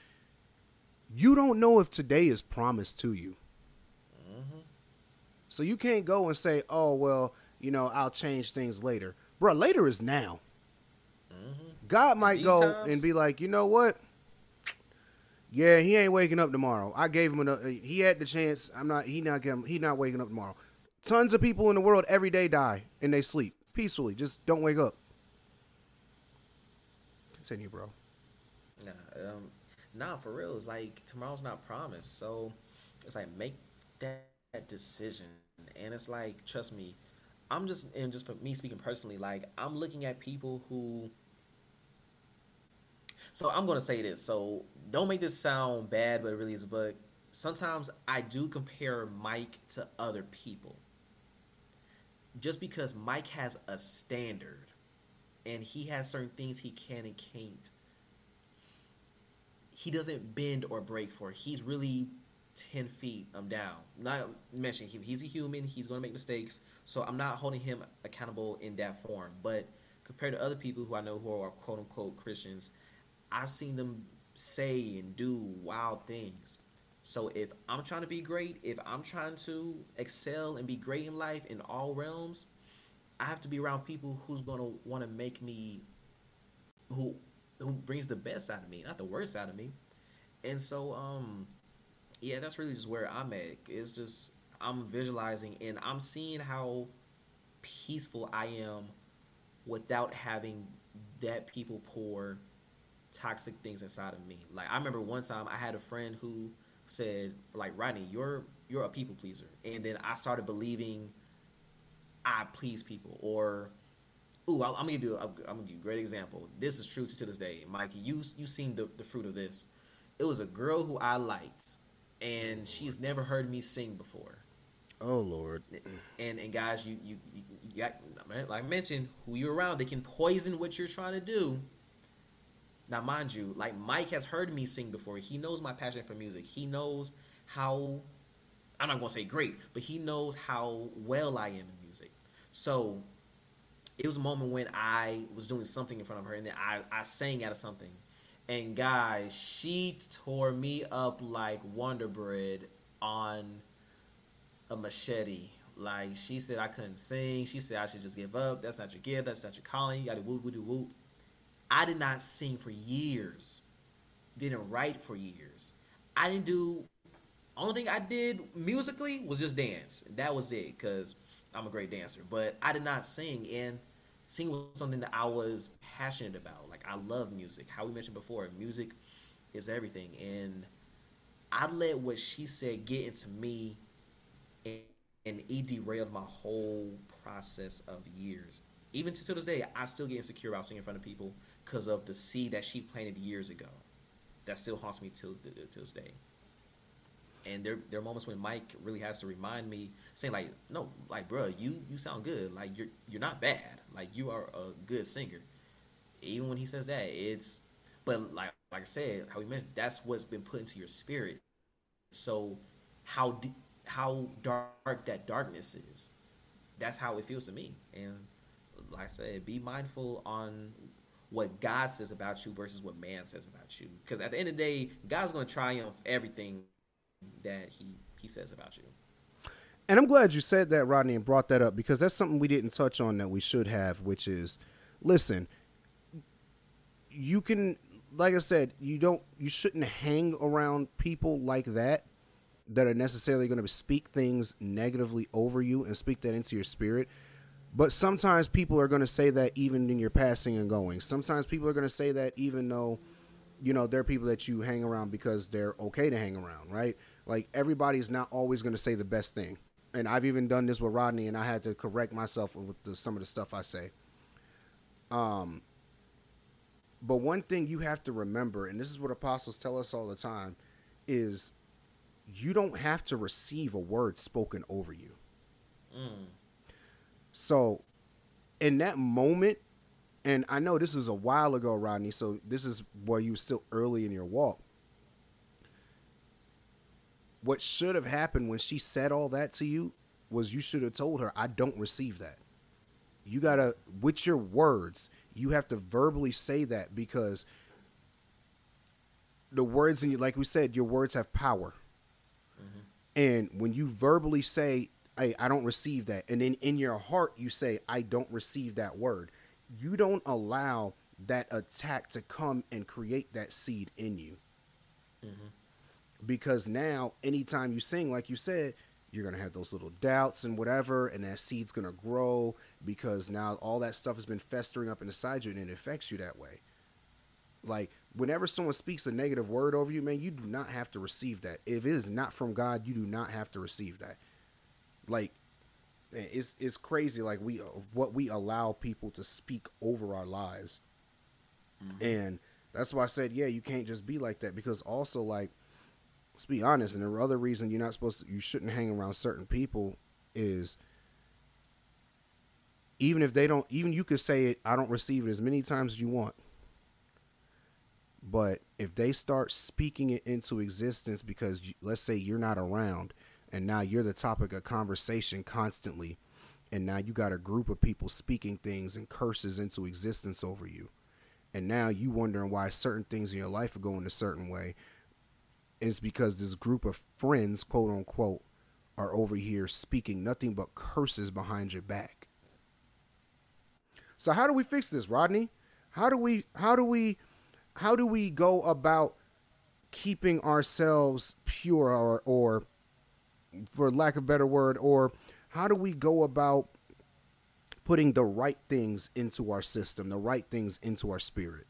you don't know if today is promised to you.
Mm-hmm.
So you can't go and say, "Oh well, you know, I'll change things later." Bro, later is now. God might
These
go
times-
and be like, "You know what? Yeah, he ain't waking up tomorrow. I gave him enough. He had the chance. I'm not. He not. getting- He not waking up tomorrow. Tons of people in the world every day die and they sleep peacefully. Just don't wake up. Continue, bro.
Nah, um, nah, for real. It's like tomorrow's not promised, so it's like make that, that decision. And it's like, trust me, I'm just and just for me speaking personally, like I'm looking at people who. So I'm gonna say this. So don't make this sound bad, but it really is. But sometimes I do compare Mike to other people. Just because Mike has a standard, and he has certain things he can and can't he doesn't bend or break for. it. He's really ten feet um down. Not mentioning him. He's a human. He's going to make mistakes. So I'm not holding him accountable in that form. But compared to other people who I know who are quote unquote Christians, I've seen them say and do wild things. So if I'm trying to be great, if I'm trying to excel and be great in life in all realms, I have to be around people who's to want to make me who who brings the best out of me, not the worst out of me. And so, um, yeah, that's really just where I'm at. It's just I'm visualizing and I'm seeing how peaceful I am without having that people pour toxic things inside of me. Like I remember one time I had a friend who said, like, Rodney, you're you're a people pleaser. And then I started believing I please people or Ooh, I'm gonna give you. A, I'm gonna give you a great example. This is true to, this day, Mikey. You you seen the the fruit of this. It was a girl who I liked, and she's never heard me sing before.
Oh Lord.
And and guys, you you, you, you got like I mentioned, who you're around, they can poison what you're trying to do. Now, mind you, like Mike has heard me sing before. He knows my passion for music. He knows how. I'm not gonna say great, but he knows how well I am in music. So it was a moment when I was doing something in front of her and then I, I sang out of something. And guys, she tore me up like Wonder Bread on a machete. Like she said I couldn't sing. She said I should just give up. That's not your gift. That's not your calling. You gotta whoop whoop whoop. I did not sing for years. Didn't write for years. I didn't do only thing I did musically was just dance. That was it, cause I'm a great dancer. But I did not sing, and singing was something that I was passionate about. Like I love music. How we mentioned before, music is everything, and I let what she said get into me, and, and it derailed my whole process of years. Even to, to this day, I still get insecure about singing in front of people because of the seed that she planted years ago. That still haunts me till to this day and there there are moments when Mike really has to remind me, saying like, "No, like, bro, you you sound good. Like, you're you're not bad. Like, you are a good singer." Even when he says that, it's, but like like I said, how we mentioned, that's what's been put into your spirit. So, how how dark that darkness is, that's how it feels to me. And like I said, be mindful on what God says about you versus what man says about you. Because at the end of the day, God's going to triumph everything that he he says about you.
And I'm glad you said that, Rodney, and brought that up because that's something we didn't touch on that we should have, which is listen, you can like I said, you don't you shouldn't hang around people like that that are necessarily going to speak things negatively over you and speak that into your spirit. But sometimes people are going to say that even in your passing and going. Sometimes people are going to say that even though you know they're people that you hang around because they're okay to hang around, right? Like everybody's not always going to say the best thing. And I've even done this with Rodney and I had to correct myself with the, some of the stuff I say. Um but one thing you have to remember, and this is what apostles tell us all the time, is you don't have to receive a word spoken over you. So, in that moment, and I know this was a while ago, Rodney, so this is where you were still early in your walk. What should have happened when she said all that to you was you should have told her, I don't receive that. You gotta with your words, you have to verbally say that because the words in you like we said, your words have power. Mm-hmm. And when you verbally say, Hey, I don't receive that, and then in your heart you say, I don't receive that word, you don't allow that attack to come and create that seed in you. Mm-hmm. Because now, anytime you sing, like you said, you're gonna have those little doubts and whatever, and that seed's gonna grow because now all that stuff has been festering up inside you and it affects you that way. Like whenever someone speaks a negative word over you, man, you do not have to receive that. If it is not from God, you do not have to receive that. Like it's it's crazy like we what we allow people to speak over our lives. Mm-hmm. And that's why I said, yeah, you can't just be like that because also like let's be honest, and the other reason you're not supposed to you shouldn't hang around certain people is even if they don't even you could say it I don't receive it as many times as you want. But if they start speaking it into existence because let's say you're not around and now you're the topic of conversation constantly and now you got a group of people speaking things and curses into existence over you. And now you wondering why certain things in your life are going a certain way. It's because this group of friends, quote unquote, are over here speaking nothing but curses behind your back. So how do we fix this, Rodney? How do we how do we how do we go about keeping ourselves pure or or for lack of better word or how do we go about putting the right things into our system, the right things into our spirit?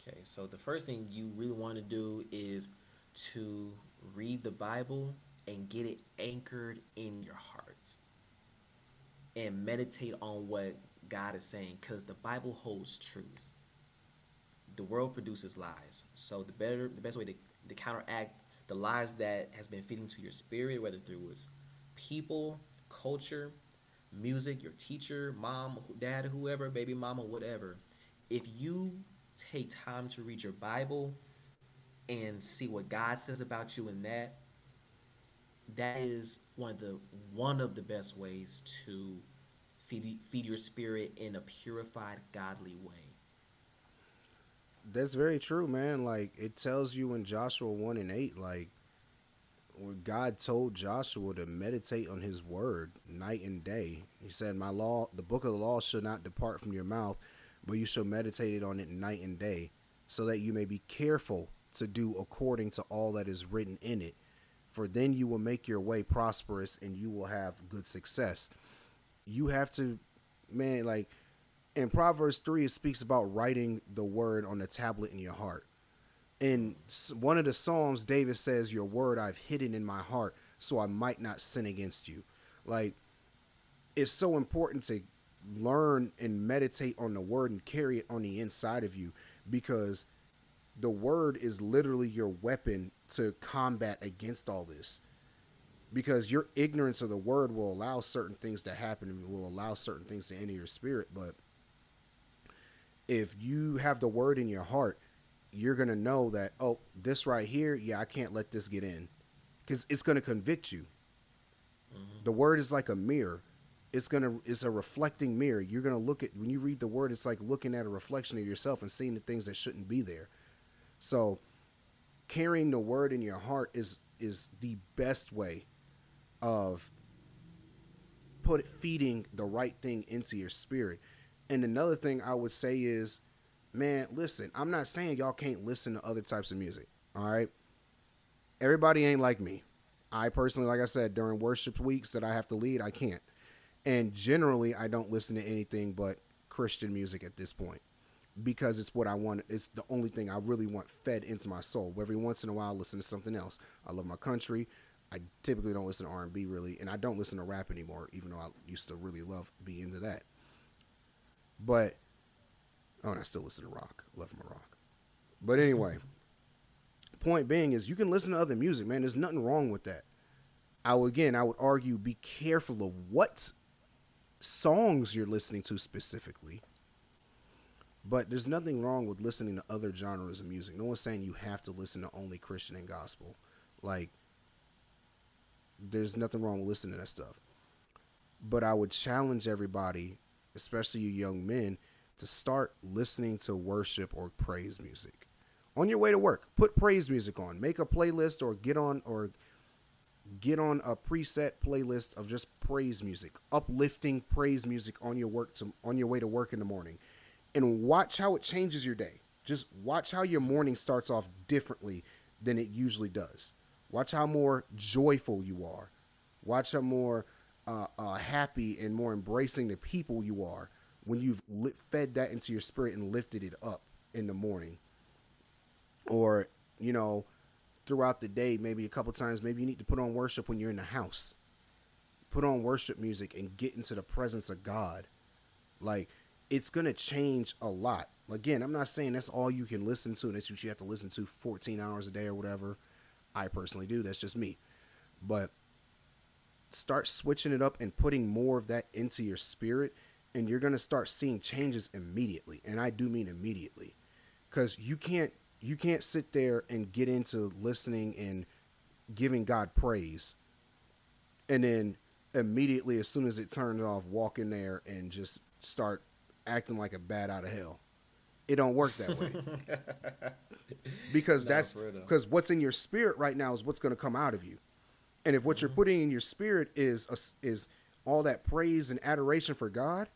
Okay, so the first thing you really want to do is to read the Bible and get it anchored in your heart and meditate on what God is saying because the Bible holds truth. The world produces lies. So the better the best way to, to counteract the lies that has been feeding to your spirit, whether through its people, culture, music, your teacher, mom, dad, whoever, baby mama, whatever, if you take time to read your Bible and see what God says about you in that, that is one of the one of the best ways to feed feed your spirit in a purified, godly way.
That's very true, man. Like it tells you in Joshua one and eight, like when God told Joshua to meditate on His word night and day. He said, "My law, the book of the law, shall not depart from your mouth, but you shall meditate on it night and day, so that you may be careful to do according to all that is written in it. For then you will make your way prosperous, and you will have good success." You have to, man, like in Proverbs 3, it speaks about writing the word on the tablet in your heart. In one of the Psalms, David says, Your word I've hidden in my heart so I might not sin against you. Like, it's so important to learn and meditate on the word and carry it on the inside of you because the word is literally your weapon to combat against all this because your ignorance of the word will allow certain things to happen and will allow certain things to enter your spirit but if you have the word in your heart you're going to know that oh this right here yeah i can't let this get in. Because it's going to convict you. Mm-hmm. The word is like a mirror. It's going to it's a reflecting mirror. You're going to look at when you read the word it's like looking at a reflection of yourself and seeing the things that shouldn't be there. So carrying the word in your heart is is the best way of put feeding the right thing into your spirit. And another thing I would say is, man, listen, I'm not saying y'all can't listen to other types of music. All right. Everybody ain't like me. I personally, like I said, during worship weeks that I have to lead, I can't. And generally, I don't listen to anything but Christian music at this point because it's what I want. It's the only thing I really want fed into my soul. Every once in a while, I listen to something else. I love my country. I typically don't listen to R and B really, and I don't listen to rap anymore, even though I used to really love being into that. But oh, and I still listen to rock. Love my rock. But anyway, point being is you can listen to other music, man. There's nothing wrong with that. I would again, I would argue, be careful of what songs you're listening to specifically. But there's nothing wrong with listening to other genres of music. No one's saying you have to listen to only Christian and gospel. Like there's nothing wrong with listening to that stuff. But I would challenge everybody, especially you young men, to start listening to worship or praise music. On your way to work, put praise music on. Make a playlist or get on or get on a preset playlist of just praise music, uplifting praise music on your work to on your way to work in the morning. And watch how it changes your day. Just watch how your morning starts off differently than it usually does. Watch how more joyful you are. Watch how more uh, uh, happy and more embracing the people you are when you've fed that into your spirit and lifted it up in the morning. Or, you know, throughout the day, maybe a couple times, maybe you need to put on worship when you're in the house. Put on worship music and get into the presence of God. Like, it's to change a lot. Again, I'm not saying that's all you can listen to, and that's what you have to listen to 14 hours a day or whatever. I personally do. That's just me. But start switching it up and putting more of that into your spirit and you're going to start seeing changes immediately and i do mean immediately. Because you can't you can't sit there and get into listening and giving god praise and then immediately as soon as it turns off walk in there and just start acting like a bat out of hell. It don't work that way. <laughs> Because no, that's because what's in your spirit right now is what's going to come out of you and if what mm-hmm. you're putting in your spirit is a, is all that praise and adoration for God,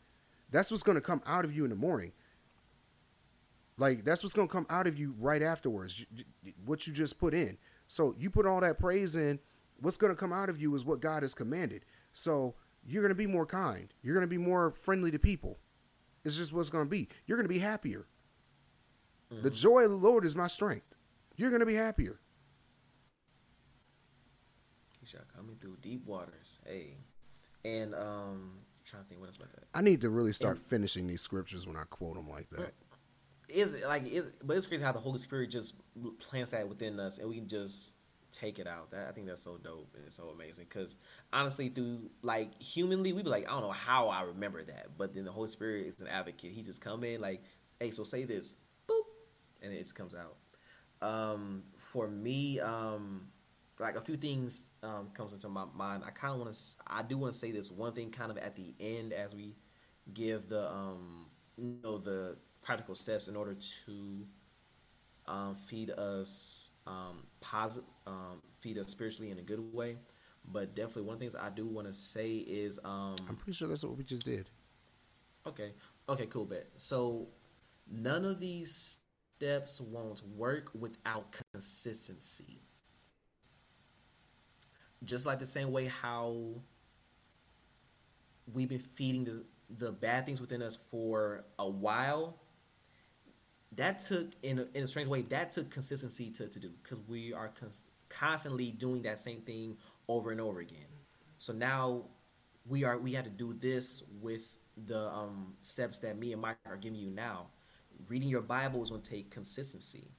that's what's going to come out of you in the morning. Like that's what's going to come out of you right afterwards. What you just put in. So you put all that praise in, what's going to come out of you is what God has commanded. So you're going to be more kind. You're going to be more friendly to people. It's just what's going to be. You're going to be happier. Mm-hmm. The joy of the Lord is my strength. You're going to be happier
shall coming through deep waters. Hey, and um, trying to think what else about that.
I need to really start and, finishing these scriptures when I quote them like that.
Is it like is but it's crazy how the Holy Spirit just plants that within us, and we can just take it out. That I think that's so dope and so amazing. Because honestly, through like humanly, we be like, I don't know how I remember that, but then the Holy Spirit is an advocate. He just come in like, hey, so say this, boop, and it just comes out. Um, for me, um, like a few things um, comes into my mind. I kind of want to, I do want to say this one thing kind of at the end as we give the, um, you know, the practical steps in order to um, feed us um, positive, um, feed us spiritually in a good way. But definitely, one of the things I do want to say is, um,
I'm pretty sure that's what we just did.
Okay. Okay. Cool. Bet. So none of these steps won't work without consistency just like the same way how we've been feeding the the bad things within us for a while that took in a, in a strange way that took consistency to, to do because we are cons- constantly doing that same thing over and over again. So now we are we had to do this with the um, steps that me and mike are giving you now. Reading your bible is going to take consistency.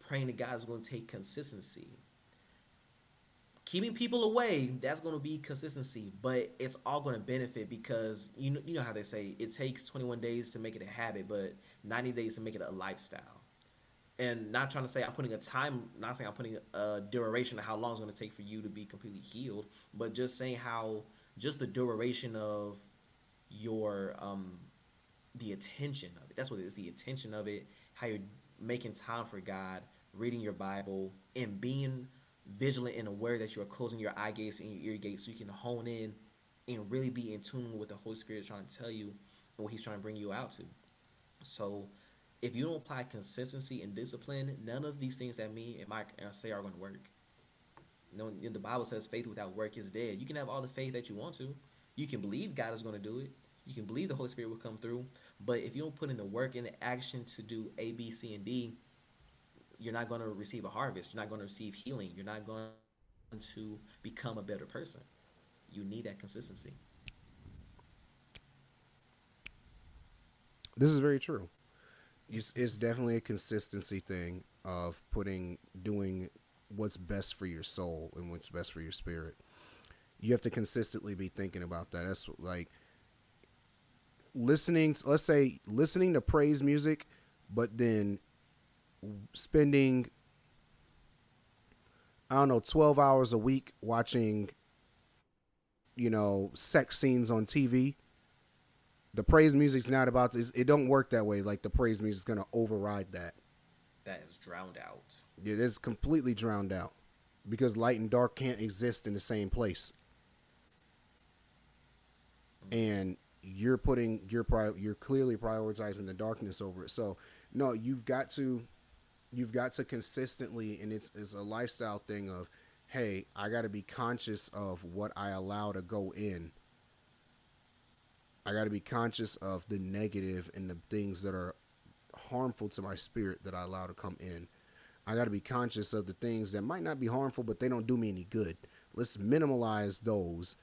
Praying to god is going to take consistency keeping people away that's going to be consistency but it's all going to benefit because you know you know how they say it takes 21 days to make it a habit but 90 days to make it a lifestyle. And not trying to say i'm putting a time not saying i'm putting a duration of how long it's going to take for you to be completely healed but just saying how just the duration of your um the attention of it. That's what it is the attention of it how you're making time for god reading your bible and being vigilant and aware that you are closing your eye gates and your ear gates so you can hone in and really be in tune with what the Holy Spirit is trying to tell you and what He's trying to bring you out to. So, if you don't apply consistency and discipline, none of these things that me and Mike uh, say are going to work. You know, the Bible says faith without work is dead. You can have all the faith that you want to. You can believe God is going to do it. You can believe the Holy Spirit will come through. But if you don't put in the work and the action to do A, B, C, and D, you're not going to receive a harvest. You're not going to receive healing. You're not going to become a better person. You need that consistency.
This is very true. It's, it's definitely a consistency thing of putting, doing what's best for your soul and what's best for your spirit. You have to consistently be thinking about that. That's like listening, let's say, listening to praise music, but then spending I don't know 12 hours a week watching you know, sex scenes on TV. The praise music's not about this. It don't work that way. Like the praise music's gonna override that.
That is drowned out.
It is completely drowned out because light and dark can't exist in the same place. Mm-hmm. And you're putting your pri- you're clearly prioritizing the darkness over it. So no, you've got to you've got to consistently and it's it's a lifestyle thing of hey, I got to be conscious of what I allow to go in. I got to be conscious of the negative and the things that are harmful to my spirit that I allow to come in. I got to be conscious of the things that might not be harmful, but they don't do me any good. Let's minimalize those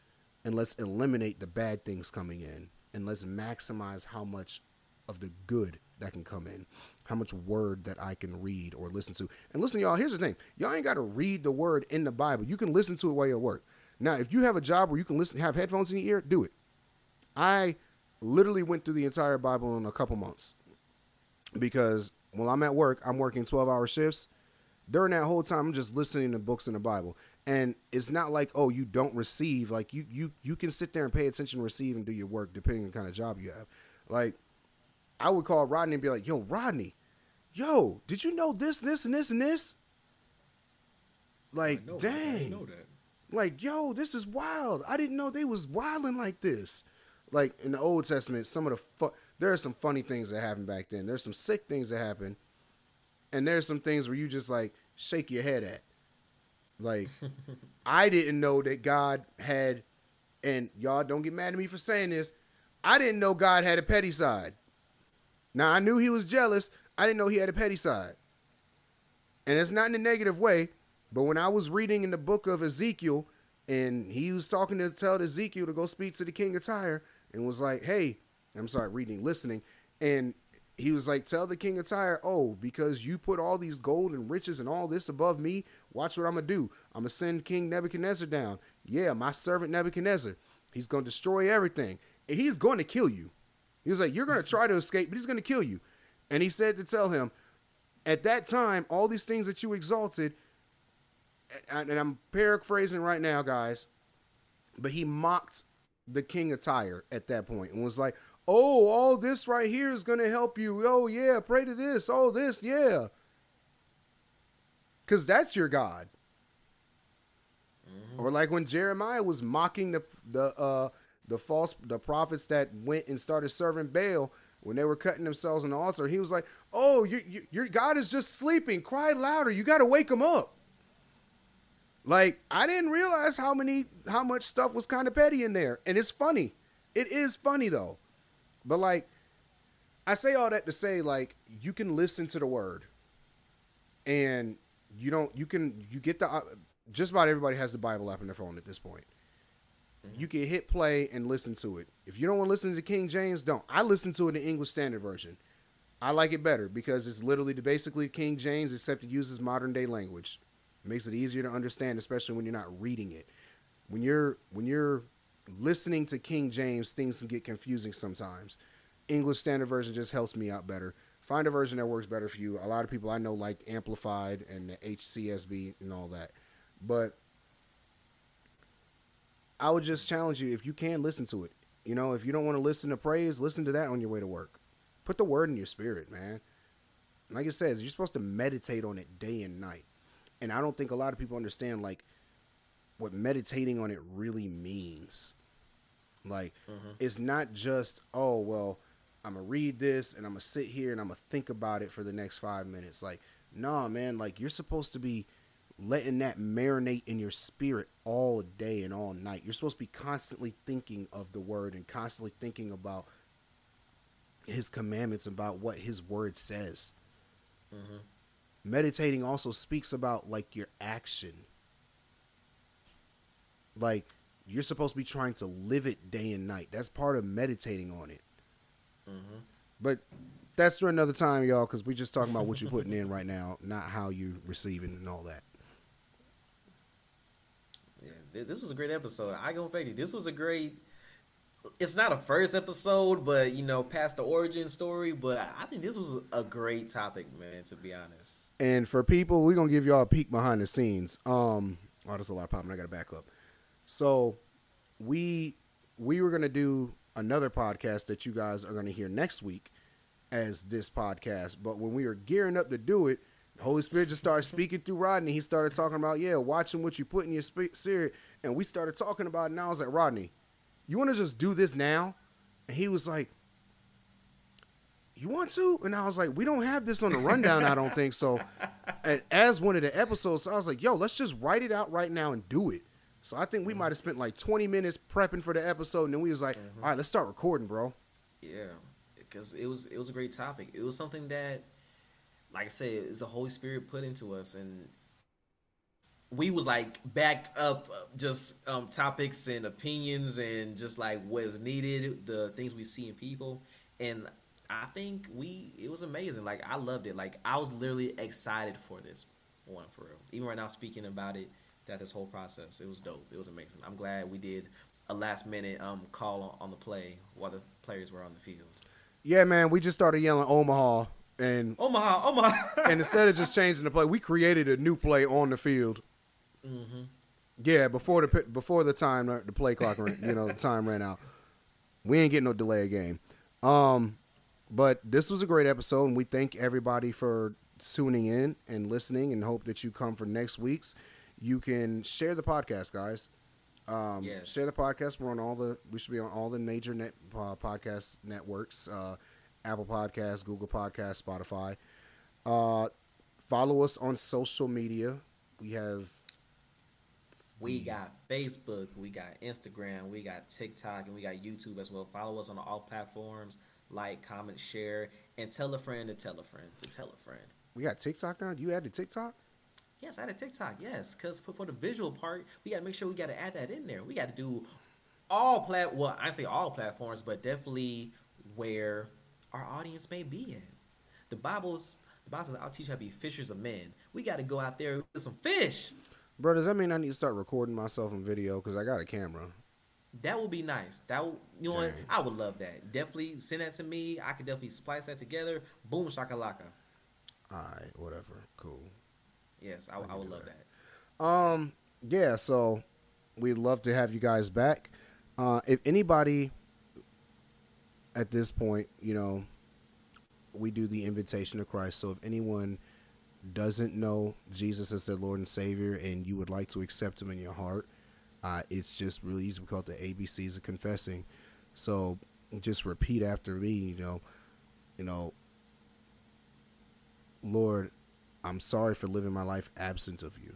and let's eliminate the bad things coming in and let's maximize how much of the good that can come in, how much word that I can read or listen to. And listen, y'all, here's the thing y'all ain't got to read the word in the Bible. You can listen to it while you're at work. Now, if you have a job where you can listen, have headphones in your ear, do it. I literally went through the entire Bible in a couple months because while I'm at work, I'm working 12 hour shifts. During that whole time, I'm just listening to books in the Bible. And it's not like, oh, you don't receive. Like you you you can sit there and pay attention, receive, and do your work depending on the kind of job you have. Like I would call Rodney and be like, yo, Rodney, yo, did you know this, this, and this, and this? Like, dang. Like, yo, this is wild. I didn't know they was wilding like this. Like in the Old Testament, some of the fu- there are some funny things that happened back then. There's some sick things that happened, and there's some things where you just like shake your head at. Like, <laughs> I didn't know that God had, and y'all don't get mad at me for saying this. I didn't know God had a petty side. Now I knew he was jealous. I didn't know he had a petty side. And it's not in a negative way, but when I was reading in the book of Ezekiel, and he was talking to tell Ezekiel to go speak to the king of Tyre, and was like, "Hey, I'm sorry, reading, listening," and he was like, "Tell the king of Tyre, oh, because you put all these gold and riches and all this above me, watch what I'm gonna do. I'm gonna send King Nebuchadnezzar down. Yeah, my servant Nebuchadnezzar. He's gonna destroy everything, and he's going to kill you." He was like, You're to try to escape, but he's to kill you. And he said to tell him, At that time, all these things that you exalted, and I'm paraphrasing right now, guys, but he mocked the king of Tyre at that point and was like, Oh, all this right here is going to help you. Oh, yeah, pray to this. Oh, this, yeah. Because that's your God. Mm-hmm. Or like when Jeremiah was mocking the, the, uh, the false the prophets that went and started serving Baal when they were cutting themselves the altar. He was like, "Oh, you, you, your God is just sleeping. Cry louder. You got to wake him up." Like I didn't realize how many how much stuff was kind of petty in there, and it's funny. It is funny though, but like I say all that to say like you can listen to the word, and you don't you can you get the uh, just about everybody has the Bible app on their phone at this point. You can hit play and listen to it. If you don't want to listen to King James, don't. I listen to it in the English Standard Version. I like it better because it's literally basically King James, except it uses modern day language. It makes it easier to understand, especially when you're not reading it. When you're when you're listening to King James, things can get confusing sometimes. English Standard Version just helps me out better. Find a version that works better for you. A lot of people I know like Amplified and the HCSB and all that, but I would just challenge you if you can listen to it. You know, if you don't want to listen to praise, listen to that on your way to work. Put the word in your spirit, man. Like it says, you're supposed to meditate on it day and night. And I don't think a lot of people understand like what meditating on it really means. Like mm-hmm. it's not just, oh, well, I'm gonna read this and I'm gonna sit here and I'm gonna think about it for the next five minutes. Like, nah, man, like you're supposed to be letting that marinate in your spirit all day and all night. You're supposed to be constantly thinking of the word and constantly thinking about his commandments, about what his word says. Mm-hmm. Meditating also speaks about like your action. Like you're supposed to be trying to live it day and night. That's part of meditating on it. Mm-hmm. But that's for another time, y'all, because we're just talking about what you're putting in right now, not how you're receiving and all that
this was a great episode. I go fake it. This was a great. It's not a first episode, but you know, past the origin story. But I think this was a great topic, man. To be honest.
And for people, we're gonna give y'all a peek behind the scenes. Um, oh, there's a lot of popping. I gotta back up. So, we we were gonna do another podcast that you guys are gonna hear next week as this podcast. But when we were gearing up to do it, the Holy Spirit just started <laughs> speaking through Rodney. He started talking about yeah, watching what you put in your spirit, and we started talking about. it, And I was like, Rodney, you want to just do this now? And he was like, you want to? And I was like, we don't have this on the rundown, I don't think. So, <laughs> as one of the episodes, I was like, yo, let's just write it out right now and do it. So I think we mm-hmm. might have spent like 20 minutes prepping for the episode, and then we was like, mm-hmm. all right, let's start recording, bro.
Yeah, because it was it was a great topic. It was something that, like I said, is the Holy Spirit put into us, and we was like backed up uh, just um, topics and opinions and just like what is needed, the things we see in people, and I think we it was amazing. Like I loved it. Like I was literally excited for this one for real. Even right now speaking about it, that this whole process, it was dope. It was amazing. I'm glad we did a last minute um call on, on the play while the players were on the field.
Yeah, man, we just started yelling Omaha, and
Omaha, Omaha.
and instead of just changing the play, we created a new play on the field.
Mm-hmm.
Yeah, before the before the time the play clock ran, you know the time ran out. We ain't getting no delay game. Um, but this was a great episode, and we thank everybody for tuning in and listening, and hope that you come for next week's. You can share the podcast, guys. Um,
Yes.
Share the podcast. We're on all the. We should be on all the major net uh, podcast networks: uh, Apple Podcasts, Google Podcasts, Spotify. Uh, follow us on social media. We have
We mm. got Facebook, we got Instagram, we got TikTok, and we got YouTube as well. Follow us on all platforms. Like, comment, share, and tell a friend to tell a friend to tell a friend.
we got TikTok now. You added TikTok.
Yes, I had a TikTok. Yes, because for, for the visual part, we got to make sure we got to add that in there. We got to do all plat. Well, I say all platforms, but definitely where our audience may be in. The Bible's the Bible says, "I'll teach you how to be fishers of men." We got to go out there with some fish.
Bro, does that mean I need to start recording myself in video? Because I got a camera.
That would be nice. That would, you know what? I would love that. Definitely send that to me. I could definitely splice that together. Boom shakalaka.
All right, whatever. Cool.
Yes, I, I would love that.
Um, yeah, so we'd love to have you guys back. Uh, if anybody at this point, you know, we do the invitation of Christ. So if anyone doesn't know Jesus as their Lord and Savior and you would like to accept him in your heart, uh, it's just really easy. We call it the ABCs of confessing. So just repeat after me, you know, you know, Lord, I'm sorry for living my life absent of you.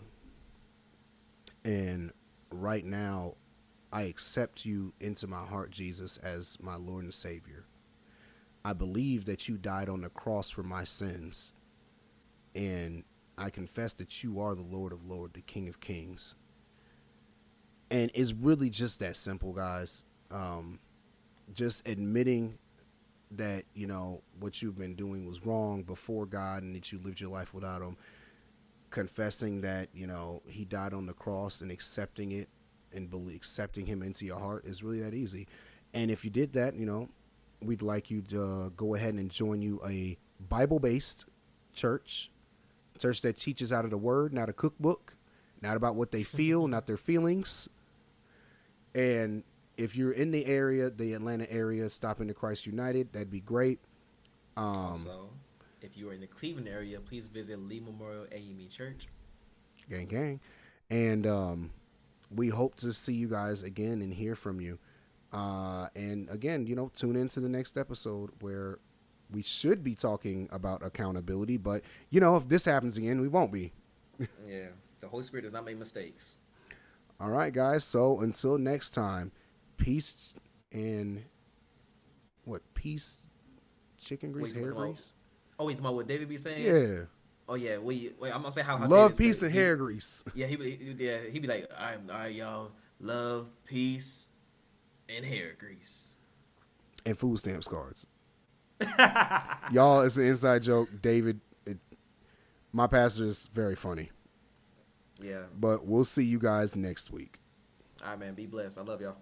And right now, I accept you into my heart, Jesus, as my Lord and Savior. I believe that you died on the cross for my sins. And I confess that you are the Lord of Lords, the King of Kings. And it's really just that simple, guys. Um, just admitting that, you know, what you've been doing was wrong before God and that you lived your life without Him confessing that you know he died on the cross and accepting it and believe, accepting him into your heart is really that easy and if you did that you know we'd like you to go ahead and join you a bible-based church church that teaches out of the word not a cookbook not about what they <laughs> feel not their feelings. And if you're in the area the atlanta area stop into christ united that'd be great. Um,
also, if you are in the Cleveland area, please visit Lee Memorial AME Church.
gang gang. And um we hope to see you guys again and hear from you. Uh and again you know tune into the next episode where we should be talking about accountability but you know if this happens again we won't be <laughs>
Yeah, the Holy Spirit does not make mistakes.
all right guys so until next time peace and what peace chicken grease
Wait,
hair
about-
grease
Oh, he's about what David be saying.
yeah
Oh yeah. Wait, wait. I'm gonna say how. how
love
David
peace
said-
and
he-
hair grease <laughs>
Yeah, he be he- yeah he be like, all right, all right, y'all, love, peace, and hair grease.
and food stamps cards. Y'all, it's an inside joke. David, it, my pastor is very funny.
Yeah.
But we'll see you guys next week.
All right, man. Be blessed. I love y'all.